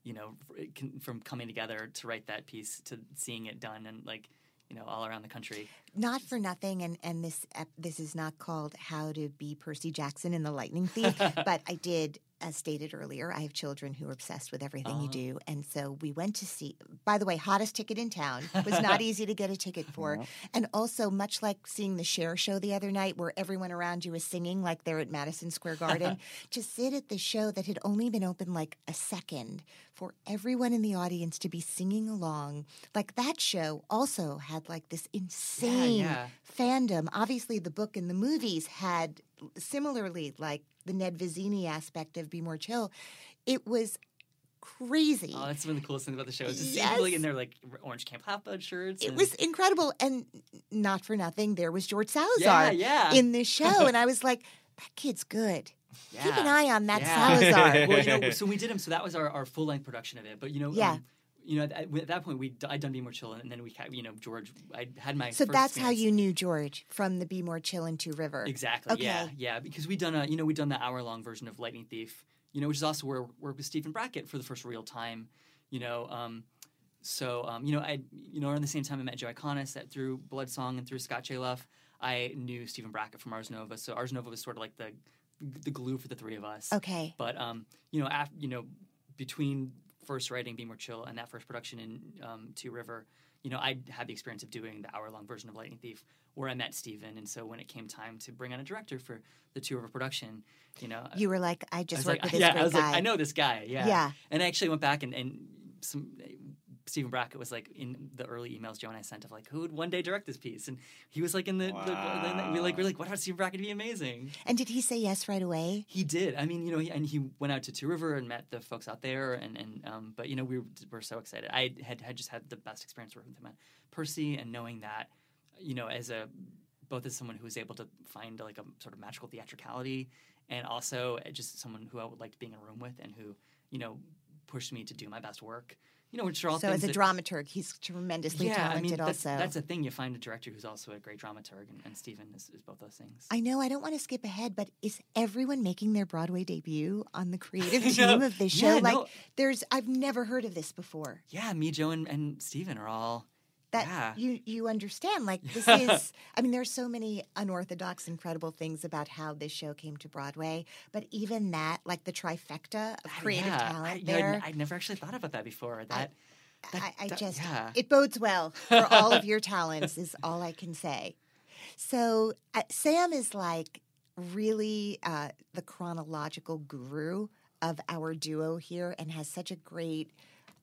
S5: you know, can, from coming together to write that piece to seeing it done and like, you know, all around the country.
S2: not for nothing, and and this this is not called "How to Be Percy Jackson in the Lightning Thief," but I did, as stated earlier, I have children who are obsessed with everything you
S5: Oh.
S2: do, and so we went to see. By the way, hottest ticket in town was not easy to get a ticket for, and also much like seeing the Cher show the other night, where everyone around you is singing like they're at Madison Square Garden. to sit at the show that had only been open like a second for everyone in the audience to be singing along, like that show also had like this insane
S5: yeah.
S2: fandom. Obviously, the book and the movies had similarly like the Ned Vizzini aspect of Be More Chill. It was crazy.
S5: Oh, that's one of the coolest things about the show. Is see
S2: Yes.
S5: people in their like orange Camp Half Blood shirts.
S2: it was incredible, and not for nothing, there was George
S5: yeah,
S2: Salazar
S5: yeah.
S2: in this show, and I was like, "That kid's good.
S5: yeah.
S2: Keep an eye on that
S5: Yeah.
S2: Salazar."
S5: well, you know, so we did him. So that was our, our full length production of it. But you know,
S2: Yeah.
S5: um, you know, at, at that point, we I'd done Be More Chill, and then we, you know, George, I had my.
S2: so that's how you knew George from the Be More Chill into River.
S5: Exactly. Yeah,
S2: Okay.
S5: yeah. yeah, Because we done a, you know, we done the hour long version of Lightning Thief. You know, which is also where we worked with Stephen Brackett for the first real time. You know, um, so um, you know, I you know around the same time I met Joe Iconis that through Bloodsong and through Scott Chaloff, I knew Stephen Brackett from Ars Nova. So Ars Nova was sort of like the the glue for the three of us.
S2: Okay.
S5: But um, you know, af- you know, between first writing Be More Chill and that first production in um, Two River, you know, I had the experience of doing the hour long version of Lightning Thief, where I met Stephen. And so when it came time to bring on a director for the Two River production, you know,
S2: You were like, "I
S5: I
S2: just
S5: was
S2: worked
S5: like,
S2: with this
S5: yeah, I was
S2: guy."
S5: like, I know this guy, yeah,
S2: Yeah.
S5: And I actually went back and, and some Stephen Brackett was like in the early emails Joe and I sent of like who would one day direct this piece, and he was like in the, the, the we like we're like what about Stephen Brackett to be amazing.
S2: And did he say yes right away?
S5: He did. I mean, you know, he, and he went out to Two River and met the folks out there, and and um, but you know, we were, were so excited. I had had just had the best experience working with him at Percy, and knowing that, you know, as a both as someone who was able to find like a sort of magical theatricality, and also just someone who I would like being in a room with, and who you know pushed me to do my best work. You know, which are all
S2: So as a
S5: that-
S2: dramaturg, he's tremendously
S5: yeah,
S2: talented
S5: I mean, that's,
S2: also.
S5: that's the thing. You find a director who's also a great dramaturg, and, and Stephen is, is both those things.
S2: I know I don't want to skip ahead, but is everyone making their Broadway debut on the creative team
S5: know.
S2: of this
S5: Yeah,
S2: show? like
S5: no.
S2: there's I've never heard of this before.
S5: yeah, me, Joe, and, and Stephen are all
S2: That
S5: yeah.
S2: you you understand. Like this is I mean, there's so many unorthodox, incredible things about how this show came to Broadway, but even that, like the trifecta of creative
S5: yeah,
S2: talent
S5: I,
S2: there.
S5: I'd, I'd never actually thought about that before. That, that-
S2: I, I
S5: that-
S2: just it bodes well for all of your talents is all I can say. So uh, Sam is like really uh, the chronological guru of our duo here, and has such a great.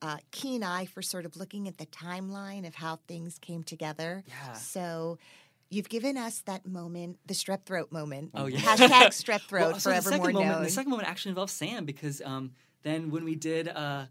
S2: Uh, keen eye for sort of looking at the timeline of how things came together.
S5: Yeah.
S2: So you've given us that moment, the strep throat moment.
S5: Oh, yeah.
S2: Hashtag strep throat
S5: Well, so the
S2: forever
S5: second
S2: more
S5: moment,
S2: known.
S5: The second moment actually involves Sam because um, then when we did, uh,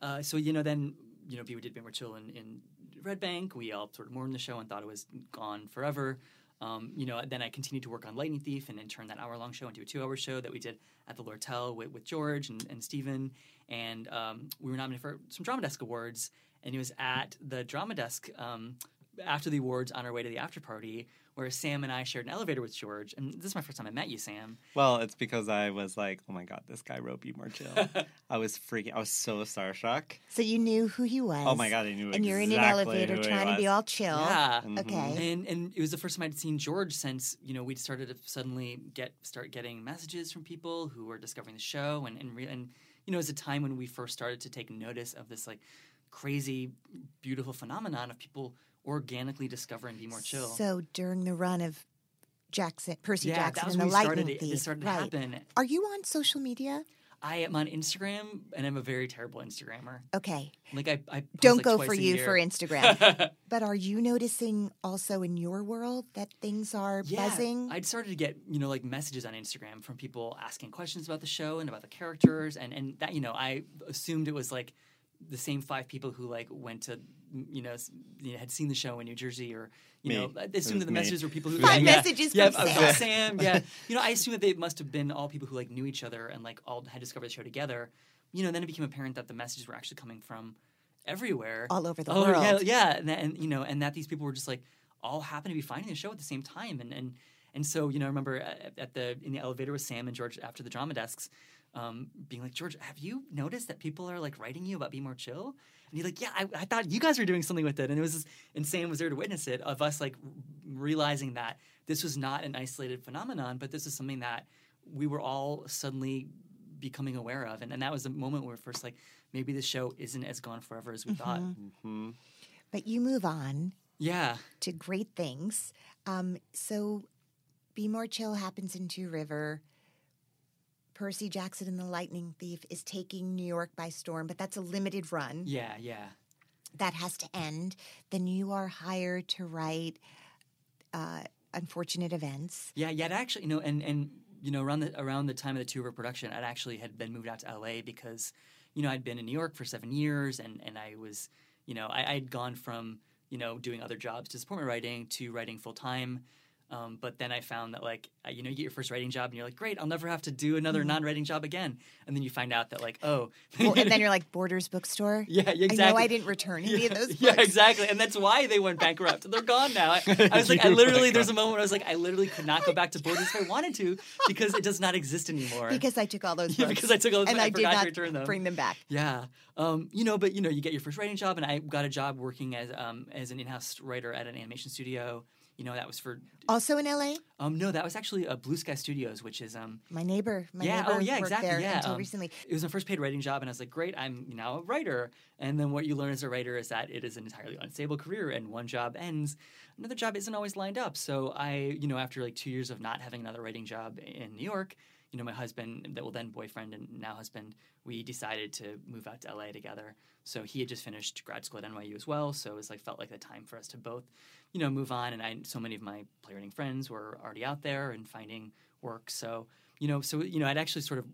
S5: uh, so you know, then you know, we did More Chill in, in Red Bank. We all sort of mourned the show and thought it was gone forever. Um, you know, then I continued to work on Lightning Thief and then turned that hour long show into a two hour show that we did at the Lortel with, with George and, and Stephen. And um, we were nominated for some Drama Desk Awards. And it was at the Drama Desk um, after the awards on our way to the after party where Sam and I shared an elevator with George. And this is my first time I met you, Sam.
S4: Well, it's because I was like, oh my god, this guy wrote Be More Chill. I was freaking. I was so starstruck.
S2: so you knew who he was.
S4: Oh my god, I knew
S2: And you're in an elevator trying to be all chill.
S5: Yeah. Mm-hmm.
S2: Okay.
S5: And and it was the first time I'd seen George since you know we'd started to suddenly get start getting messages from people who were discovering the show and and re- and you know it was a time when we first started to take notice of this like crazy beautiful phenomenon of people organically discover and Be More Chill.
S2: So during the run of Jackson, Percy
S5: yeah,
S2: Jackson and the
S5: we started
S2: Lightning
S5: it. Started to
S2: right?
S5: happen.
S2: Are you on social media?
S5: I am on Instagram and I'm a very terrible Instagrammer.
S2: Okay,
S5: Like I, I
S2: don't
S5: like,
S2: go for you for Instagram. but are you noticing also in your world that things are
S5: yeah,
S2: buzzing?
S5: I'd started to get you know like messages on Instagram from people asking questions about the show and about the characters, and and that you know I assumed it was like the same five people who like went to you know, you know had seen the show in New Jersey or you
S4: Me.
S5: know I
S4: assume
S5: that the
S4: me.
S5: messages were people who
S2: Five
S5: yeah,
S2: messages
S5: yeah,
S2: from
S5: uh,
S2: Sam.
S5: Sam yeah you know I assume that they must have been all people who like knew each other and like all had discovered the show together. You know, then it became apparent that the messages were actually coming from everywhere
S2: All over the
S5: oh, Yeah,
S2: world.
S5: yeah, and, that- and you know, and that these people were just like all happened to be finding the show at the same time, and and and so you know, I remember at, at the in the elevator with Sam and George after the drama desks, um, being like, George, have you noticed that people are like writing you about Be More Chill? And he's like, Yeah, I, I thought you guys were doing something with it, and it was, just, and Sam was there to witness it of us like realizing that this was not an isolated phenomenon, but this is something that we were all suddenly becoming aware of, and, and that was the moment where first like maybe the show isn't as gone forever as we thought.
S4: hmm
S2: but you move on
S5: Yeah.
S2: to great things. Um, so, Be More Chill happens in Two River. Percy Jackson and the Lightning Thief is taking New York by storm, but that's a limited run.
S5: Yeah, yeah.
S2: That has to end. Then you are hired to write uh, Unfortunate Events.
S5: Yeah, yeah, actually, you know, and and you know, around the around the time of the two river production, I'd actually had been moved out to LA because, you know, I'd been in New York for seven years, and and I was, you know, I, I'd gone from you know doing other jobs to support my writing to writing full time. Um, but then I found that like uh, you know you get your first writing job and you're like great I'll never have to do another non-writing job again and then you find out that like oh
S2: Well, and then you're like, Borders Bookstore.
S5: yeah yeah,
S2: I know
S5: exactly
S2: I didn't return any of those books.
S5: Yeah, exactly. And that's why they went bankrupt. They're gone now. I, I was like, I literally, there's a moment where I was like, I literally could not go back to Borders if I wanted to because it does not exist anymore.
S2: Because I took all those
S5: Yeah,
S2: books.
S5: because I took all those
S2: and
S5: books, I
S2: I did
S5: forgot to
S2: not
S5: return them.
S2: bring them back.
S5: yeah. Um, you know, but you know, you get your first writing job, and I got a job working as um, as an in-house writer at an animation studio. You know, that was for
S2: Also in LA,
S5: um, no, that was actually uh, Blue Sky Studios, which is um,
S2: my neighbor, my
S5: yeah,
S2: neighbor
S5: oh yeah, exactly. yeah,
S2: until
S5: um,
S2: recently.
S5: It was my first paid writing job, and I was like, great, I'm now a writer. And then what you learn as a writer is that it is an entirely unstable career, and one job ends, another job isn't always lined up. So I, you know, after like two years of not having another writing job in New York, you know, my husband, that well then boyfriend and now husband, we decided to move out to LA together. So he had just finished grad school at NYU as well. So it was like felt like the time for us to both, you know, move on. And I so many of my playwriting friends were already out there and finding work. So you know, so you know, I'd actually sort of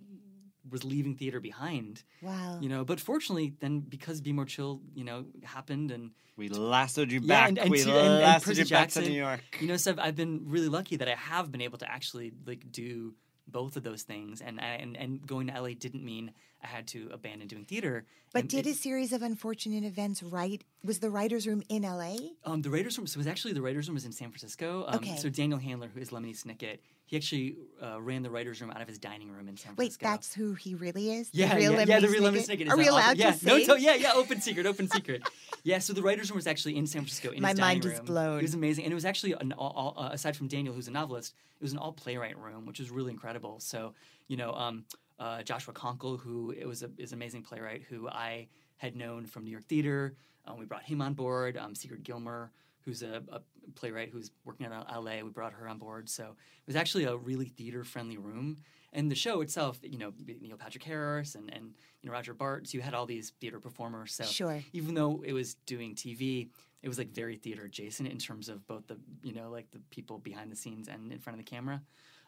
S5: was leaving theater behind.
S2: Wow.
S5: You know, but fortunately, then because Be More Chill, you know, happened and
S4: We lassoed you
S5: Yeah,
S4: back.
S5: and- and
S4: we
S5: to- and- and
S4: lassoed
S5: Percy
S4: you back
S5: Jackson,
S4: to New York.
S5: you know, so I've, I've been really lucky that I have been able to actually like do both of those things, and and and going to LA didn't mean I had to abandon doing theater.
S2: But did
S5: it-
S2: a series of unfortunate events right? Was the writers' room in LA?
S5: Um, the writers' room. So was actually the writers' room was in San Francisco. Um,
S2: Okay.
S5: So Daniel Handler, who is Lemony Snicket, he actually uh, ran the writers' room out of his dining room in San Francisco.
S2: Wait, that's who he really is? The
S5: yeah,
S2: real
S5: yeah, yeah, the real Lemony
S2: Snicket? Are we allowed
S5: yeah,
S2: to
S5: no,
S2: say?
S5: to- yeah, yeah, open secret, open secret. yeah, so the writers' room was actually in San Francisco. In
S2: My
S5: his dining
S2: mind is
S5: room.
S2: blown.
S5: It was amazing, and it was actually an all, all, uh, aside from Daniel, who's a novelist, it was an all playwright room, which was really incredible. So you know, um, uh, Joshua Conkle, who it was a, is an amazing playwright, who I had known from New York Theater. Um, we brought him on board. Um, Sigrid Gilmer, who's a, a playwright who's working at LA, we brought her on board. So it was actually a really theater friendly room. And the show itself, you know, Neil Patrick Harris and, and you know Roger Bart, so you had all these theater performers. So
S2: Sure.
S5: even though it was doing TV, it was like very theater adjacent in terms of both the you know like the people behind the scenes and in front of the camera.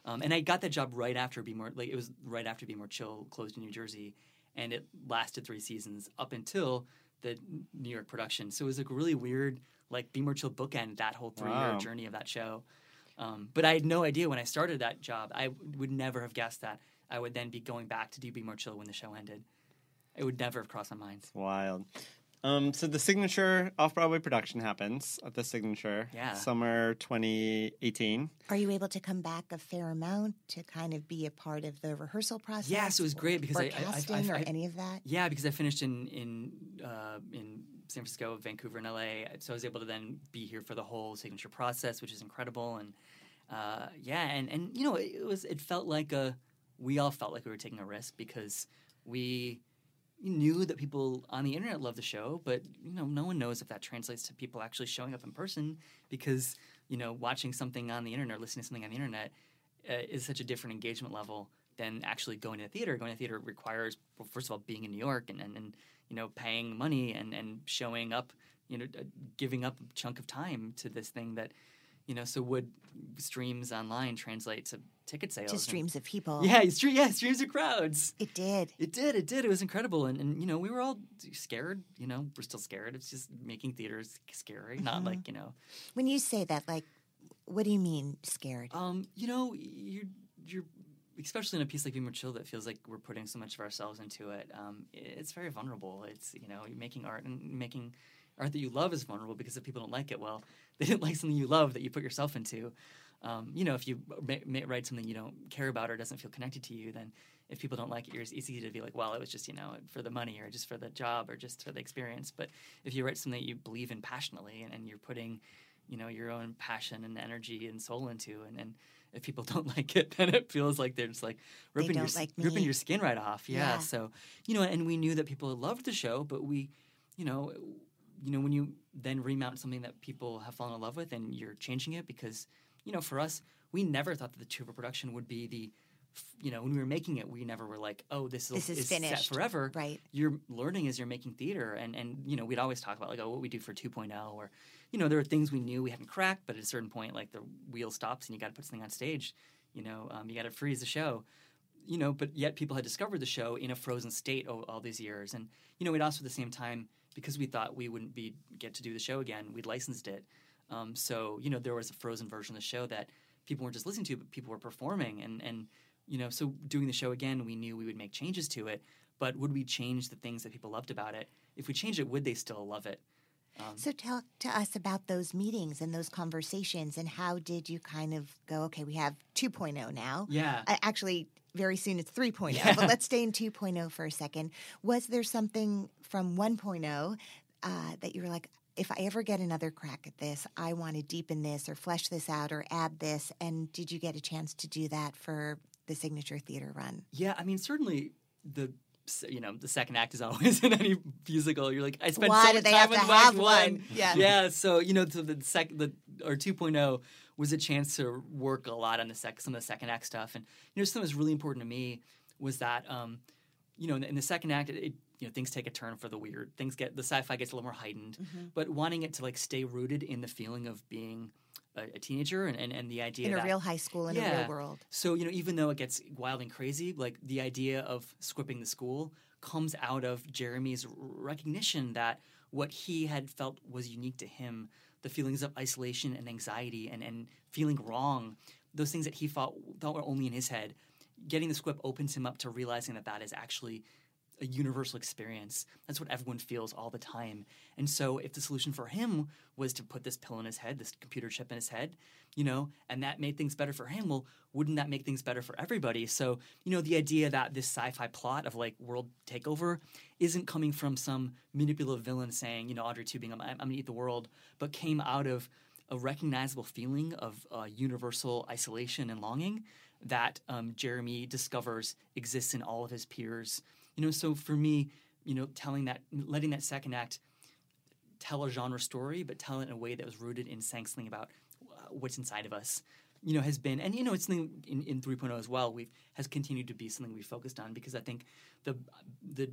S5: Um, and I got that job right after Be More like it was right after Be More Chill closed in New Jersey, and it lasted three seasons up until the New York production. So it was like a really weird like Be More Chill bookend that whole three year
S4: Wow.
S5: journey of that show. Um, but I had no idea when I started that job. I would never have guessed that I would then be going back to do Be More Chill when the show ended. It would never have crossed my mind.
S4: Wild. Um, so the signature off Broadway production happens at the signature.
S5: Yeah.
S4: Summer 2018.
S2: Are you able to come back a fair amount to kind of be a part of the rehearsal process?
S5: Yes, it was great because
S2: or
S5: I- I- I-
S2: casting
S5: I-
S2: or any of that.
S5: Yeah, because I finished in in uh, in San Francisco, Vancouver, and LA, so I was able to then be here for the whole signature process, which is incredible. And uh, yeah, and and you know, it, it was it felt like a we all felt like we were taking a risk because we knew that people on the internet love the show, but you know, no one knows if that translates to people actually showing up in person because you know, watching something on the internet or listening to something on the internet uh, is such a different engagement level than actually going to the theater. Going to theater requires, well, first of all, being in New York and, and, and you know, paying money and, and showing up, you know, uh, giving up a chunk of time to this thing that, you know, so would streams online translate to ticket sales?
S2: To
S5: and-
S2: streams of people.
S5: yeah, stre- yeah, streams of crowds.
S2: It did.
S5: It did. It did. It was incredible. And, and you know, we were all scared. You know, we're still scared. It's just making theaters scary, not
S2: Mm-hmm.
S5: like you know,
S2: When you say that, like, what do you mean scared?
S5: um, you know, you're you're especially in a piece like Be More Chill that feels like we're putting so much of ourselves into it. Um, it's very vulnerable. It's you know, you're making art and making art that you love is vulnerable because if people don't like it, well, they didn't like something you love that you put yourself into. Um, you know, if you ma- ma- write something you don't care about or doesn't feel connected to you, then if people don't like it, it's easy to be like, well, it was just you know for the money or just for the job or just for the experience. But if you write something that you believe in passionately and, and you're putting, you know, your own passion and energy and soul into, and, and if people don't like it, then it feels like they're just like ripping your
S2: like
S5: ripping your skin right off. Yeah.
S2: Yeah.
S5: So you know, and we knew that people loved the show, but we, you know, you know when you then remount something that people have fallen in love with and you're changing it because you know for us we never thought that the Two River production would be the you know when we were making it we never were like oh this,
S2: This is
S5: set
S2: finished.
S5: forever
S2: Right.
S5: you're learning as you're making theater and and you know we'd always talk about like oh what we do for 2.0 or you know there are things we knew we hadn't cracked but at a certain point like the wheel stops and you got to put something on stage you know um, you got to freeze the show you know but yet people had discovered the show in a frozen state all, all these years and you know we'd also at the same time because we thought we wouldn't be get to do the show again we'd licensed it um, so you know there was a frozen version of the show that people weren't just listening to but people were performing and and you know so doing the show again we knew we would make changes to it but would we change the things that people loved about it if we changed it would they still love it um,
S2: So talk to us about those meetings and those conversations and how did you kind of go, okay, we have 2.0 now.
S5: yeah
S2: Uh, actually, very soon it's 3.0,
S5: Yeah.
S2: but let's stay in 2.0 for a second. Was there something from 1.0 uh, that you were like, if I ever get another crack at this, I want to deepen this or flesh this out or add this? And did you get a chance to do that for the signature theater run?
S5: Yeah, I mean, certainly the you know, the second act is always in any musical. You're like, I spent
S2: Why
S5: so much time with Act
S2: have one? Yeah.
S5: yeah. So you know, so the second, the or 2.0 was a chance to work a lot on the sec, some of the second act stuff, and you know, something that was really important to me was that, um, you know, in the, in the second act, it, it, you know, things take a turn for the weird. Things get the sci-fi gets a little more heightened,
S2: Mm-hmm.
S5: but wanting it to like stay rooted in the feeling of being a, a teenager and, and, and the idea
S2: in a
S5: that
S2: real high school in a real world.
S5: so you know, even though it gets wild and crazy, like the idea of squipping the school comes out of Jeremy's recognition that what he had felt was unique to him, the feelings of isolation and anxiety and, and feeling wrong, those things that he thought thought were only in his head. Getting the squip opens him up to realizing that that is actually a universal experience. That's what everyone feels all the time. And so, if the solution for him was to put this pill in his head, this computer chip in his head, you know, and that made things better for him, well, wouldn't that make things better for everybody? So, you know, the idea that this sci fi plot of like world takeover isn't coming from some manipulative villain saying, you know, Audrey Tubing, I'm, I'm going to eat the world, but came out of a recognizable feeling of uh, universal isolation and longing that um, Jeremy discovers exists in all of his peers. You know, so for me, you know, telling that, letting that second act tell a genre story, but tell it in a way that was rooted in saying something about uh, what's inside of us. You know, has been, and you know, it's something in, in 3.0 as well. We've has continued to be something we focused on because I think the the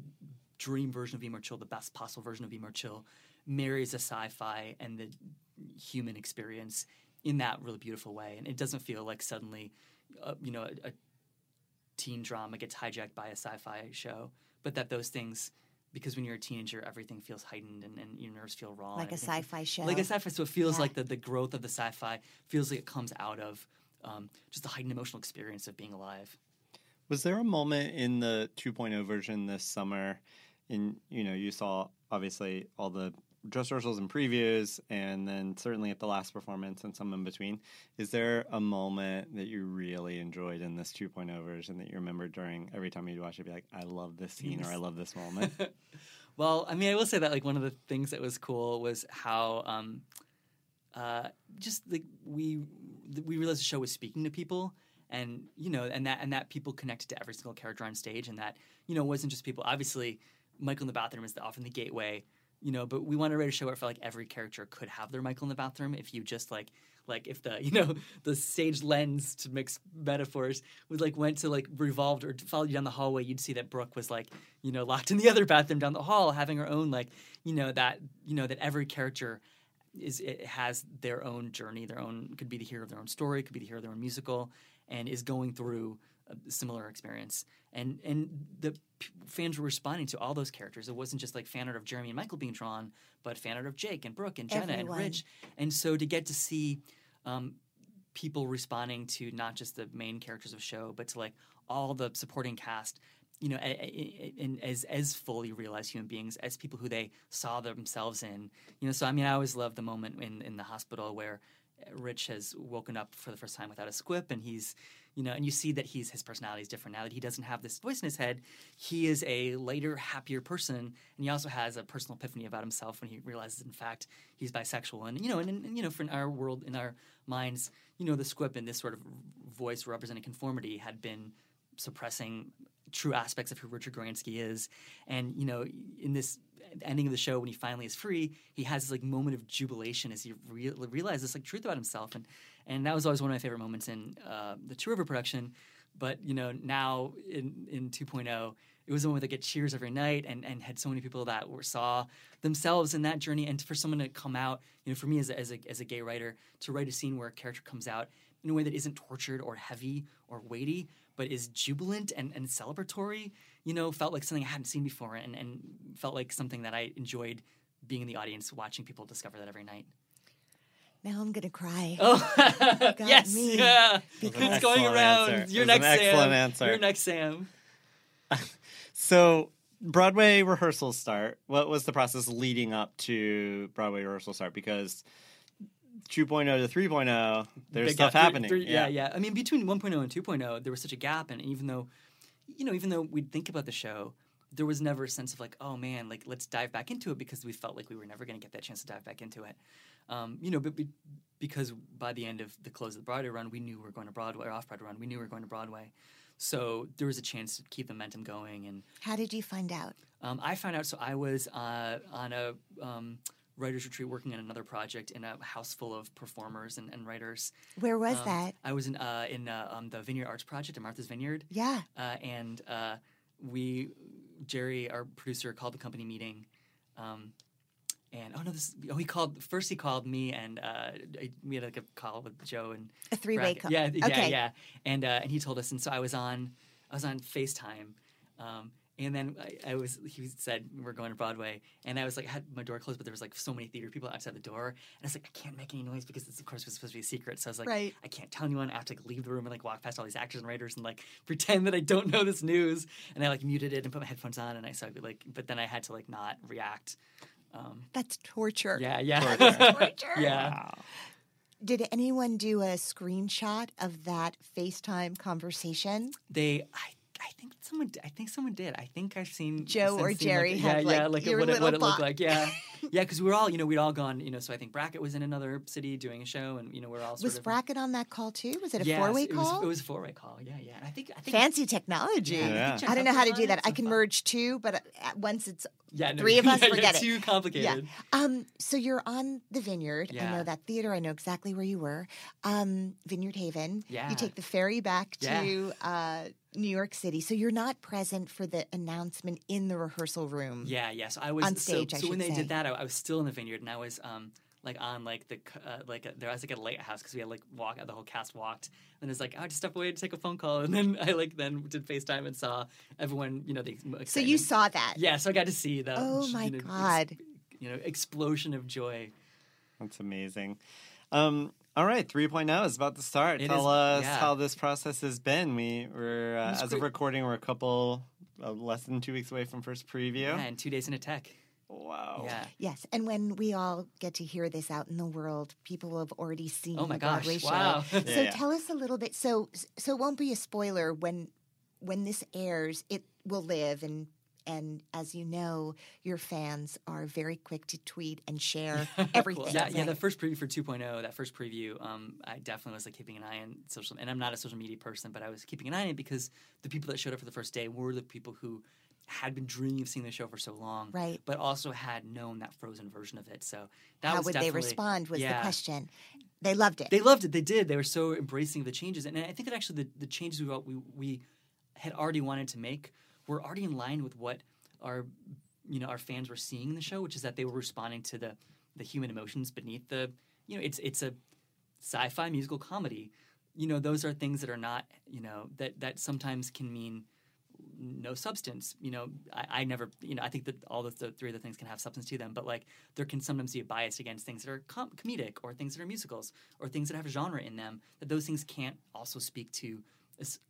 S5: dream version of Be More Chill, the best possible version of Be More Chill, marries a sci-fi and the human experience in that really beautiful way, and it doesn't feel like suddenly, uh, you know, a, a teen drama gets hijacked by a sci-fi show, but that those things, because when you're a teenager, everything feels heightened and, and your nerves feel raw.
S2: Like a sci-fi show.
S5: Like a sci-fi, so it feels
S2: Yeah.
S5: like the, the growth of the sci-fi feels like it comes out of um, just the heightened emotional experience of being alive.
S4: Was there a moment in the 2.0 version this summer? In you know, you saw obviously all the dress rehearsals and previews, and then certainly at the last performance and some in between. Is there a moment that you really enjoyed in this 2.0 version that you remember during every time you'd watch it? Be like, I love this scene or I love this moment.
S5: Well, I mean, I will say that like one of the things that was cool was how um, uh, just like we we realized the show was speaking to people, and you know, and that and that people connected to every single character on stage, and that you know wasn't just people. Obviously, Michael in the bathroom is the, often the gateway, you know, but we wanted to write a show where felt like every character could have their Michael in the bathroom if you just like like if the you know the stage lens to mix metaphors would like went to like revolved or followed you down the hallway you'd see that brooke was like you know locked in the other bathroom down the hall having her own like you know that you know that every character is it has their own journey their own could be the hero of their own story could be the hero of their own musical and is going through a similar experience. And and the fans were responding to all those characters it wasn't just like fan art of jeremy and michael being drawn but fan art of jake and brooke and jenna
S2: Everyone.
S5: and rich and so to get to see um, people responding to not just the main characters of the show, but to like all the supporting cast, you know, and as as fully realized human beings, as people who they saw themselves in. You know, so I mean, I always love the moment in in the hospital where Rich has woken up for the first time without a squip, and he's, you know, and you see that he's his personality is different now that he doesn't have this voice in his head. He is a later, happier person, and he also has a personal epiphany about himself when he realizes, in fact, he's bisexual. And you know, and, and you know, for in our world, in our minds, you know, the squip and this sort of voice representing conformity had been suppressing true aspects of who Richard Goranski is. And you know, in this ending of the show, when he finally is free, he has this like moment of jubilation as he re- realizes like truth about himself. And and that was always one of my favorite moments in uh, the Two River production. But you know, now in in 2.0, it was a moment that get cheers every night, and, and had so many people that were, saw themselves in that journey. And for someone to come out, you know, for me as a, as a as a gay writer, to write a scene where a character comes out in a way that isn't tortured or heavy or weighty, but is jubilant and, and celebratory, you know, felt like something I hadn't seen before, and, and felt like something that I enjoyed being in the audience, watching people discover that every night.
S2: Now I'm gonna cry.
S5: Oh, yes,
S2: me.
S5: yeah.
S2: Because-
S5: It's going around.
S4: answer.
S5: You're
S4: It an
S5: next, Sam.
S4: excellent answer.
S5: You're next, Sam.
S4: So Broadway rehearsals start. What was the process leading up to Broadway rehearsal start? Because 2.0 to 3.0, there's
S5: Big
S4: stuff
S5: gap. Three-
S4: happening.
S5: three- yeah. yeah, I mean, between 1.0 and 2.0, there was such a gap, and even though, you know, even though we'd think about the show, there was never a sense of like, oh man, like let's dive back into it because we felt like we were never going to get that chance to dive back into it. Um, you know, but be, because by the end of the close of the Broadway run, we knew we were going to Broadway or off Broadway run, we knew we were going to Broadway. So there was a chance to keep the momentum going. And
S2: How did you find out?
S5: um, I found out. So I was uh, on a um, writers retreat working on another project in a house full of performers and, and writers.
S2: Where was
S5: Um,
S2: that?
S5: I was in uh, in uh, um, the Vineyard Arts Project at Martha's Vineyard.
S2: Yeah.
S5: uh, and uh, we Jerry, our producer, called the company meeting. Um, and oh no, this oh he called first. He called me and uh, we had like a call with Joe and
S2: A three-way call.
S5: Yeah, yeah,
S2: Okay.
S5: yeah. And uh, and he told us, and so I was on I was on Facetime. Um, and then I, I was, he said, we're going to Broadway. And I was like, I had my door closed, but there was like so many theater people outside the door. And I was like, I can't make any noise because this, of course, was supposed to be a secret. So I was like,
S2: Right.
S5: I can't tell anyone. I have to like, leave the room and like walk past all these actors and writers and like pretend that I don't know this news. And I like muted it and put my headphones on. And I saw like, but then I had to like not react. Um,
S2: That's torture.
S5: yeah, yeah.
S2: Torture.
S5: yeah.
S4: Wow.
S2: Did anyone do a screenshot of that FaceTime conversation?
S5: They, I, I think someone, d- I think someone did. I think I've seen
S2: Joe or Jerry
S5: like,
S2: had,
S5: yeah, yeah,
S2: like,
S5: like
S2: your
S5: what, it, what
S2: little
S5: it looked like. Yeah, yeah, because we were all, you know, we'd all gone, you know. So I think Brackett was in another city doing a show, and you know, we're all sort
S2: Was
S5: of
S2: Brackett on that call too? Was it a
S5: Yes,
S2: four-way
S5: it was-
S2: call?
S5: It was a four-way call. Yeah, yeah. And I think, I think
S2: Fancy technology.
S5: Yeah,
S4: Yeah.
S5: think
S2: I don't know how to do that. I can
S5: fun.
S2: merge two, but at once it's
S5: Yeah, no,
S2: three of us,
S5: yeah,
S2: forget
S5: yeah,
S2: it.
S5: Too complicated.
S2: Um, so you're on the Vineyard. I know that theater. I know exactly where you were. Um, Vineyard Haven.
S5: Yeah.
S2: You take the ferry back
S5: Yeah.
S2: to uh, New York City. So you're not present for the announcement in the rehearsal room.
S5: Yeah, yes. I was
S2: On stage,
S5: So,
S2: I
S5: so when they
S2: say.
S5: did that, I, I was still in the vineyard, and I was um like on like the uh, like a, there was like a lighthouse because we had like walk the whole cast walked, and it's like I just step away to take a phone call, and then I like then did FaceTime and saw everyone. You know, the
S2: So you saw that.
S5: Yeah, so I got to see the
S2: Oh my
S5: you know, ex-
S2: God.
S5: you know explosion of joy.
S4: That's amazing. Um, all right, 3.0 is about to start.
S5: It
S4: Tell
S5: is-
S4: us
S5: yeah.
S4: how this process has been. We were, uh,
S5: It's
S4: as of recording, we're a couple, uh, less than two weeks away from first preview.
S5: Yeah, and two days in a tech.
S4: Wow.
S5: Yeah.
S2: Yes, and when we all get to hear this out in the world, people will have already seen
S5: Oh my
S2: the
S5: gosh!
S2: Broadway show.
S5: Wow.
S2: So
S4: Yeah, yeah.
S2: tell us a little bit. So so it won't be a spoiler when when this airs. It will live and. And as you know, your fans are very quick to tweet and share everything.
S5: Yeah, yeah.
S2: right?
S5: The first preview for 2.0, that first preview, um, I definitely was like keeping an eye on social. And I'm not a social media person, but I was keeping an eye on it because the people that showed up for the first day were the people who had been dreaming of seeing the show for so long,
S2: Right.
S5: But also had known that frozen version of it. So that
S2: How would they respond? Was the question. They loved it.
S5: They loved it. They did. They were so embracing of the changes, and I think that actually the, the changes we, we we had already wanted to make were already in line with what our you know our fans were seeing in the show, which is that they were responding to the the human emotions beneath the you know it's it's a sci-fi musical comedy. You know those are things that are not you know that that sometimes can mean no substance. You know, I, I never, you know, I think that all the th- three of the things can have substance to them, but like there can sometimes be a bias against things that are com- comedic or things that are musicals or things that have a genre in them. That those things can't also speak to,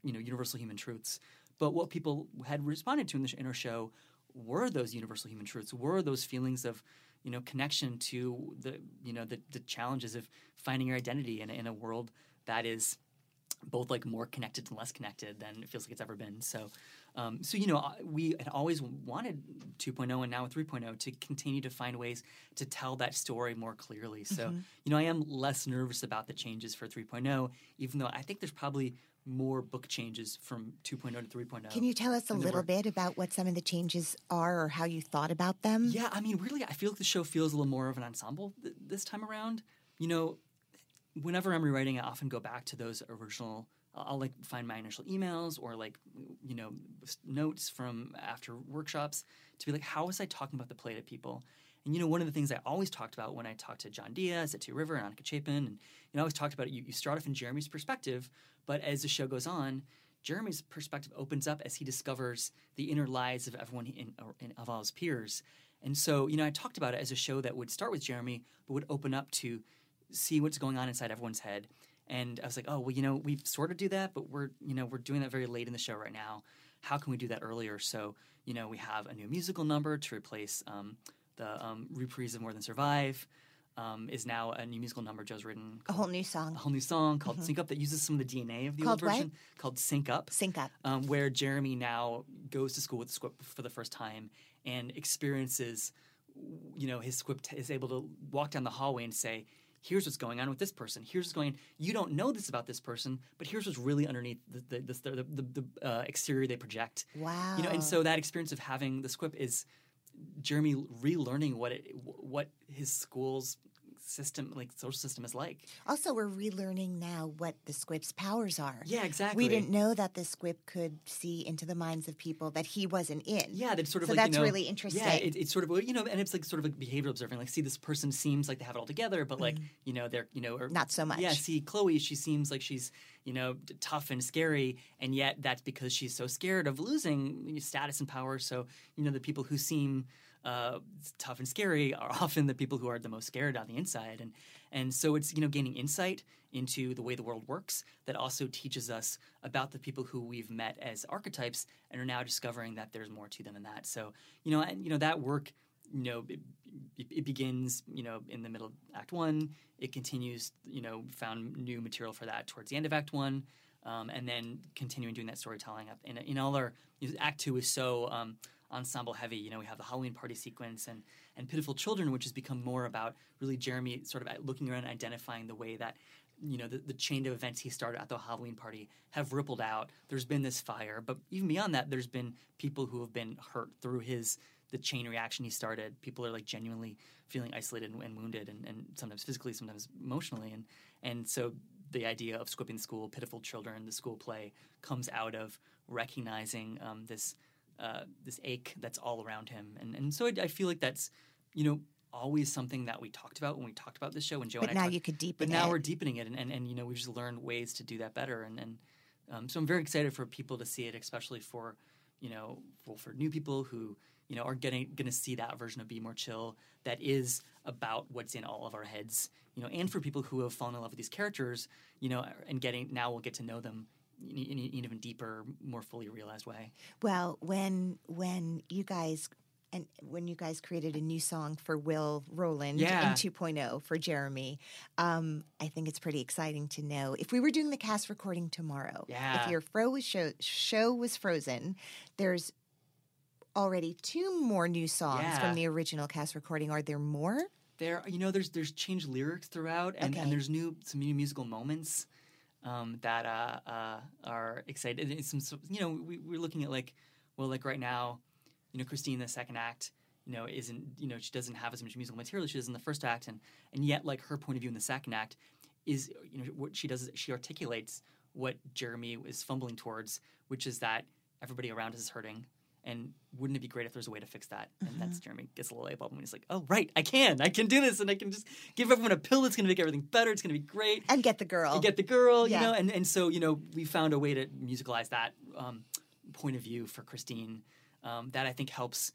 S5: you know, universal human truths. But what people had responded to in the sh- in our show were those universal human truths, were those feelings of, you know, connection to the, you know, the, the challenges of finding your identity in, a- in a world that is both like more connected and less connected than it feels like it's ever been. So, um, so you know, we had always wanted 2.0 and now with 3.0 to continue to find ways to tell that story more clearly. So, you know, I am less nervous about the changes for 3.0, even though I think there's probably more book changes from 2.0 to 3.0.
S2: Can you tell us a little
S5: were-
S2: bit about what some of the changes are or how you thought about them?
S5: Yeah, I mean, really, I feel like the show feels a little more of an ensemble th- this time around. You know, whenever I'm rewriting, I often go back to those original. I'll, I'll, like find my initial emails or like you know notes from after workshops to be like, how was I talking about the play to people? And you know, one of the things I always talked about when I talked to John Dias at Two River and Annika Chapin, and you know, I always talked about it. You, you start off in Jeremy's perspective, but as the show goes on, Jeremy's perspective opens up as he discovers the inner lives of everyone in, in of all his peers. And so, you know, I talked about it as a show that would start with Jeremy, but would open up to see what's going on inside everyone's head. And I was like, oh, well, you know, we sort of do that, but we're, you know, we're doing that very late in the show right now. How can we do that earlier? So, you know, we have a new musical number to replace um, the um, reprise of More Than Survive. Um, is now a new musical number Joe's written.
S2: A whole new song.
S5: A whole new song called Sync Up that uses some of the DNA of the
S2: Mm-hmm. Called
S5: old
S2: what?
S5: version called Sync Up
S2: Sync up.
S5: um, where Jeremy now goes to school with the squip for the first time and experiences, you know, his squip is able to walk down the hallway and say, here's what's going on with this person. Here's what's going on. You don't know this about this person, but here's what's really underneath the the the, the, the, the uh, exterior they project.
S2: Wow.
S5: You know, and so that experience of having the squip is Jeremy relearning what it what his school's system like social system is like.
S2: Also, we're relearning now what the Squip's powers are.
S5: Yeah, exactly.
S2: We didn't know that the Squip could see into the minds of people that he wasn't in.
S5: Yeah, that's sort of
S2: so
S5: like
S2: that's
S5: you know,
S2: really interesting.
S5: Yeah, it, it's sort of you know, and it's like sort of like behavior observing. Like, see, this person seems like they have it all together, but like mm. you know, they're you know, or.
S2: Not so much.
S5: Yeah, see, Chloe, she seems like she's you know tough and scary, and yet that's because she's so scared of losing status and power. So you know, the people who seem uh, tough and scary are often the people who are the most scared on the inside, and and so it's you know gaining insight into the way the world works that also teaches us about the people who we've met as archetypes and are now discovering that there's more to them than that. So you know, and you know that work, you know, it, it, begins you know in the middle of Act One. It continues, you know, found new material for that towards the end of Act One. Um, and then continuing doing that storytelling up in, in all our Act Two is so um, ensemble heavy. You know, we have the Halloween party sequence and and Pitiful Children, which has become more about really Jeremy sort of looking around and identifying the way that you know the, the chain of events he started at the Halloween party have rippled out. There's been this fire, but even beyond that, there's been people who have been hurt through his the chain reaction he started. People are like genuinely feeling isolated and, and wounded, and, and sometimes physically, sometimes emotionally, and and so the idea of Squipping School, Pitiful Children, the school play comes out of recognizing um, this uh, this ache that's all around him, and and so I, I feel like that's you know always something that we talked about when we talked about this show. When Joe
S2: But
S5: and I
S2: now
S5: talked-
S2: you could deepen
S5: but now
S2: it.
S5: we're deepening it, and, and, and you know we've just learned ways to do that better, and and um, so I'm very excited for people to see it, especially for you know for, for new people who you know are getting going to see that version of Be More Chill that is about what's in all of our heads, you know, and for people who have fallen in love with these characters, you know, and getting now we'll get to know them in, in an even deeper, more fully realized way.
S2: Well, when when you guys and when you guys created a new song for Will Roland
S5: Yeah.
S2: in 2.0 for Jeremy, um, I think it's pretty exciting to know if we were doing the cast recording tomorrow.
S5: Yeah.
S2: If your fro was show, show was frozen, there's already two more new songs
S5: Yeah.
S2: from the original cast recording. Are there more?
S5: there you know there's there's changed lyrics throughout and,
S2: Okay.
S5: and there's new some new musical moments um, that uh, uh, are excited. And some you know we, we're looking at like well like right now you know christine the second act you know isn't you know she doesn't have as much musical material as she does in the first act. And and yet like her point of view in the second act is you know what she does is she articulates what jeremy is fumbling towards which is that everybody around us is hurting and wouldn't it be great if there's a way to fix that? And that's Jeremy gets a little light bulb and he's like, "Oh, right, I can, I can do this, and I can just give everyone a pill that's going to make everything better. It's going to be great.
S2: And get the girl.
S5: You get the girl,
S2: Yeah.
S5: you know." And and so you know, we found a way to musicalize that um, point of view for Christine um, that I think helps.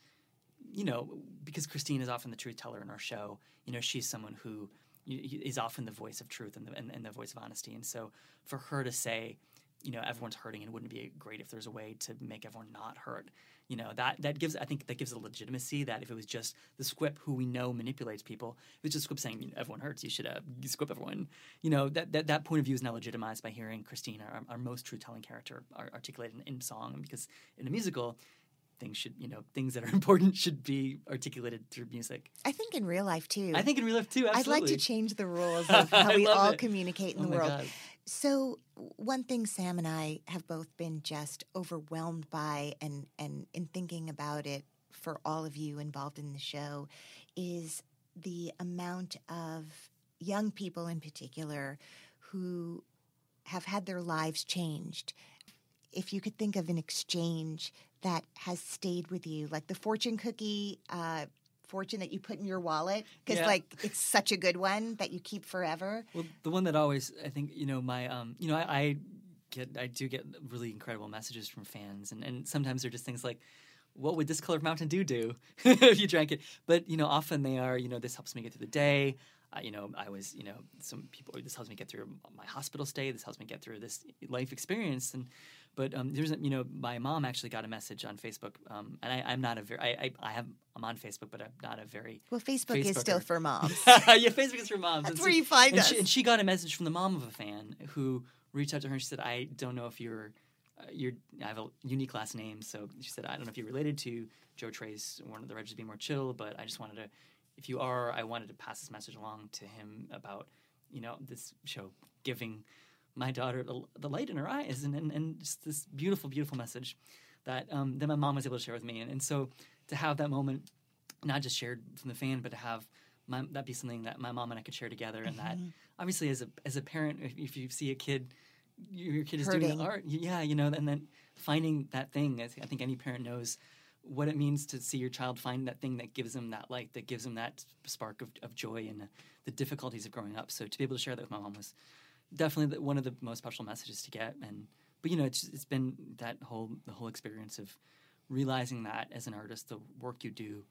S5: You know, because Christine is often the truth teller in our show. You know, she's someone who is often the voice of truth and the, and, and the voice of honesty. And so, for her to say, you know, everyone's hurting, and wouldn't it be great if there's a way to make everyone not hurt? You know, that that gives I think that gives a legitimacy that if it was just the squip who we know manipulates people, if it's just squip saying you know, everyone hurts, you should uh, squip everyone. You know, that, that that point of view is now legitimized by hearing Christine, our, our most truth telling character, ar- articulated in, in song. Because in a musical, things should you know things that are important should be articulated through music.
S2: I think in real life too.
S5: I think in real life too.
S2: I'd like to change the rules of how we all
S5: it.
S2: communicate in
S5: Oh
S2: the world.
S5: God.
S2: So one thing Sam and I have both been just overwhelmed by and and in thinking about it for all of you involved in the show is the amount of young people in particular who have had their lives changed. If you could think of an exchange that has stayed with you, like the fortune cookie uh, fortune that you put in your wallet, because
S5: Yeah.
S2: like it's such a good one that you keep forever.
S5: Well, the one that always I think you know my um you know I, I get I do get really incredible messages from fans and and sometimes they're just things like what would this color of Mountain Dew do if you drank it? But you know often they are you know this helps me get through the day. Uh, you know I was you know some people this helps me get through my hospital stay. This helps me get through this life experience and. But um, there's you know my mom actually got a message on Facebook, um, and I, I'm not a very I, I, I have I'm on Facebook, but I'm not a very
S2: Well, Facebook is still for moms.
S5: yeah, Facebook is for moms.
S2: That's
S5: And
S2: where you find
S5: and
S2: us.
S5: She, and she got a message from the mom of a fan who reached out to her and she said, "I don't know if you're, uh, you're. I have a unique last name, so she said I don't know if you're related to Joe Tracz, one of the Regis Be More Chill, but I just wanted to if you are, I wanted to pass this message along to him about you know this show giving my daughter the, the light in her eyes and, and, and just this beautiful, beautiful message that um, that my mom was able to share with me. And, and so to have that moment, not just shared from the fan, but to have my, that be something that my mom and I could share together, and that obviously as a as a parent, if, if you see a kid, your kid is doing
S2: Hurting.
S5: the art, yeah, you know, and then finding that thing, I think any parent knows what it means to see your child find that thing that gives them that light, that gives them that spark of, of joy and uh, the difficulties of growing up. So to be able to share that with my mom was definitely one of the most special messages to get. And but you know, it's it's been that whole the whole experience of realizing that as an artist, the work you do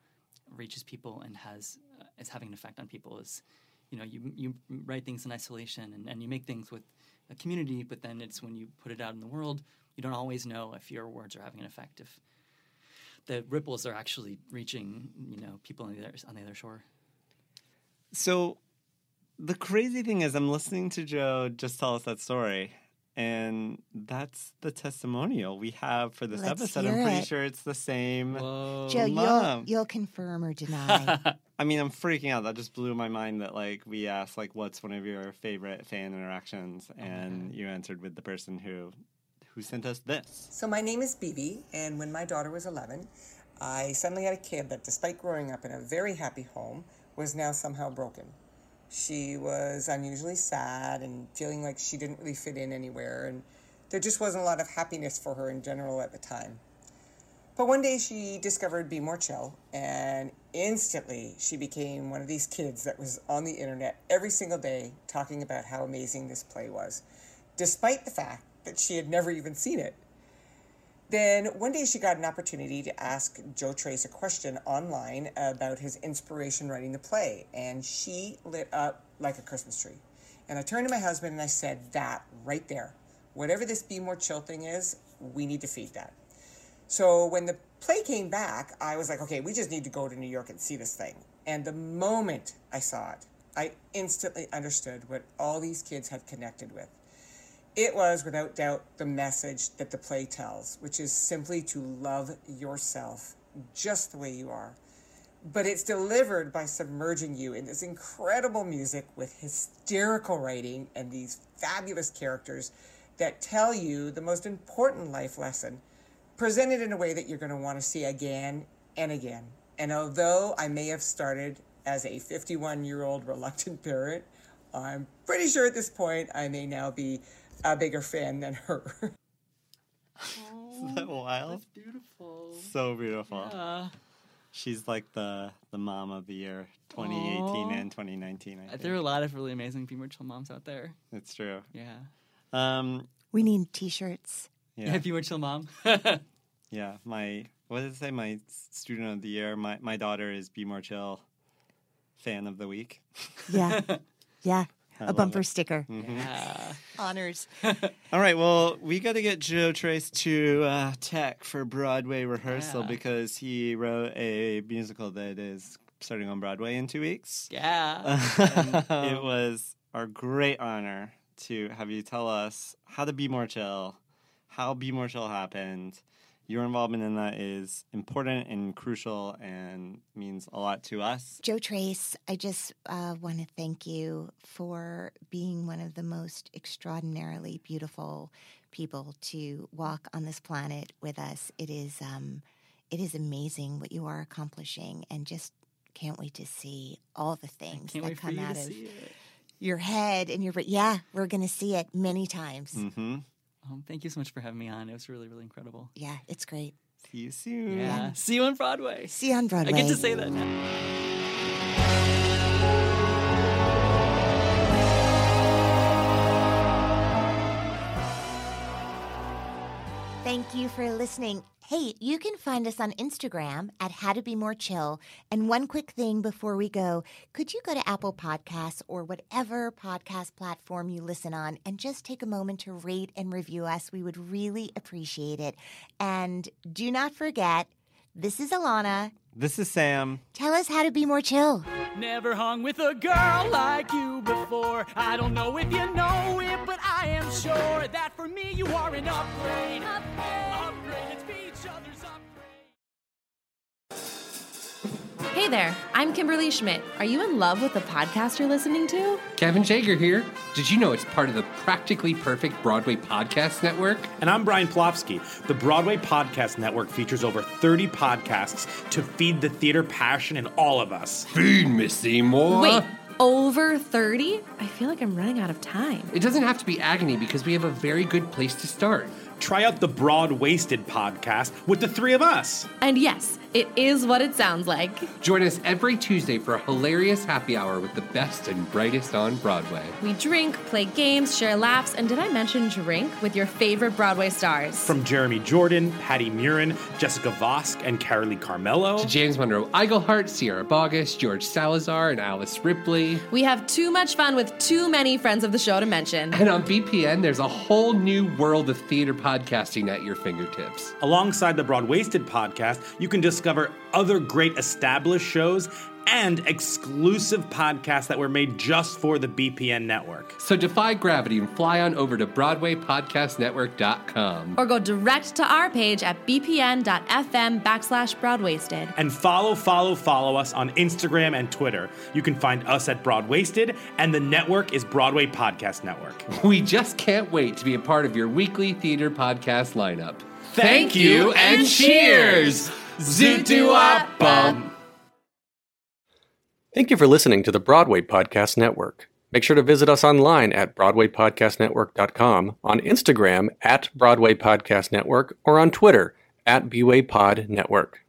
S5: reaches people and has uh, is having an effect on people. Is you know, you you write things in isolation and, and you make things with a community, but then it's when you put it out in the world, you don't always know if your words are having an effect. If the ripples are actually reaching, you know, people on the other, on the other shore.
S4: So the crazy thing is, I'm listening to Joe just tell us that story, and that's the testimonial we have for this
S2: Let's
S4: episode. I'm pretty
S2: it.
S4: sure it's the same.
S5: Whoa.
S2: Joe, you'll, you'll confirm or deny.
S4: I mean, I'm freaking out. That just blew my mind. That like we asked, like, what's one of your favorite fan interactions, oh and you answered with the person who who sent us this.
S6: So my name is Bibi, and when my daughter was 11, I suddenly had a kid that, despite growing up in a very happy home, was now somehow broken. She was unusually sad and feeling like she didn't really fit in anywhere, and there just wasn't a lot of happiness for her in general at the time. But one day she discovered Be More Chill, and instantly she became one of these kids that was on the internet every single day talking about how amazing this play was, despite the fact that she had never even seen it. Then one day she got an opportunity to ask Joe Tracz a question online about his inspiration writing the play, and she lit up like a Christmas tree. And I turned to my husband and I said, That right there, whatever this Be More Chill thing is, we need to feed that. So when the play came back, I was like, okay, we just need to go to New York and see this thing. And the moment I saw it, I instantly understood what all these kids had connected with. It was, without doubt, the message that the play tells, which is simply to love yourself just the way you are. But it's delivered by submerging you in this incredible music with hysterical writing and these fabulous characters that tell you the most important life lesson, presented in a way that you're going to want to see again and again. And although I may have started as a 51 year old reluctant parent, I'm pretty sure at this point I may now be a bigger fan than her.
S4: Isn't that wild?
S5: beautiful.
S4: So beautiful.
S5: Uh,
S4: She's like the the mom of the year 2018
S5: Aw.
S4: and 2019. I think.
S5: there are a lot of really amazing Be More Chill moms out there.
S4: It's true.
S5: Yeah.
S4: Um,
S2: we need t shirts.
S4: yeah,
S5: Be More Chill mom.
S4: yeah. My what did it say? My student of the year. My my daughter is Be More Chill. Fan of the week.
S2: Yeah. Yeah. A bumper
S4: it.
S2: sticker.
S5: yeah.
S2: Honors.
S4: All right, well, we got to get Joe Tracz to uh, tech for Broadway rehearsal
S5: Yeah.
S4: because he wrote a musical that is starting on Broadway in two weeks.
S5: Yeah.
S4: it was our great honor to have you tell us how to be more chill, how Be More Chill happened. Your involvement in that is important and crucial and means a lot to us.
S2: Joe Tracz, I just uh, want to thank you for being one of the most extraordinarily beautiful people to walk on this planet with us. It is, um, it is amazing what you are accomplishing, and just can't wait to see all the things that come out of your head and your. Yeah, we're going to see it many times.
S4: hmm
S5: Um, thank you so much for having me on. It was really, really incredible.
S2: Yeah, it's great.
S4: See you soon.
S5: Yeah. See you on Broadway.
S2: See you on Broadway.
S5: I get to say that now.
S2: Thank you for listening. Hey, you can find us on Instagram at How to Be More Chill. And one quick thing before we go could you go to Apple Podcasts or whatever podcast platform you listen on and just take a moment to rate and review us? We would really appreciate it. And do not forget, this is Ilana.
S4: This is Sam.
S2: Tell us how to be more chill.
S3: Never hung with a girl like you before. I don't know if you know it, but I am sure that for me you are an upgrade. Upgrade.
S7: Hey Hey there, I'm Kimberly Schmidt. Are you in love with the podcast you're listening to?
S8: Kevin Jager here. Did you know it's part of the Practically Perfect Broadway Podcast Network?
S9: And I'm Brian Plofsky. The Broadway Podcast Network features over 30 podcasts to feed the theater passion in all of us.
S8: Feed me, Seymour.
S7: Wait, over 30? I feel like I'm running out of time.
S8: It doesn't have to be agony because we have a very good place to start.
S9: Try out the Broad Wasted podcast with the three of us.
S7: And yes, it is what it sounds like.
S8: Join us every Tuesday for a hilarious happy hour with the best and brightest on Broadway.
S7: We drink, play games, share laughs, and did I mention drink with your favorite Broadway stars?
S9: From Jeremy Jordan, Patty Murin, Jessica Vosk, and Carolee Carmello
S8: To James Monroe Iglehart, Sierra Boggess, George Salazar, and Alice Ripley.
S7: We have too much fun with too many friends of the show to mention.
S8: And on BPN, there's a whole new world of theater podcasting at your fingertips.
S9: Alongside the Broad Wasted podcast, you can discover other great established shows and exclusive podcasts that were made just for the BPN network.
S8: So defy gravity and fly on over to BroadwayPodcastNetwork.com.
S7: Or go direct to our page at bpn.fm backslash broadwasted.
S9: And follow, follow, follow us on Instagram and Twitter. You can find us at Broadwasted, and the network is Broadway Podcast Network.
S8: We just can't wait to be a part of your weekly theater podcast lineup.
S9: Thank you and cheers!
S8: Zoot-doo-wop-bum.
S1: Thank you for listening to the Broadway Podcast Network. Make sure to visit us online at BroadwayPodcastNetwork.com, on Instagram at Broadway Podcast Network, or on Twitter at BWayPod Network.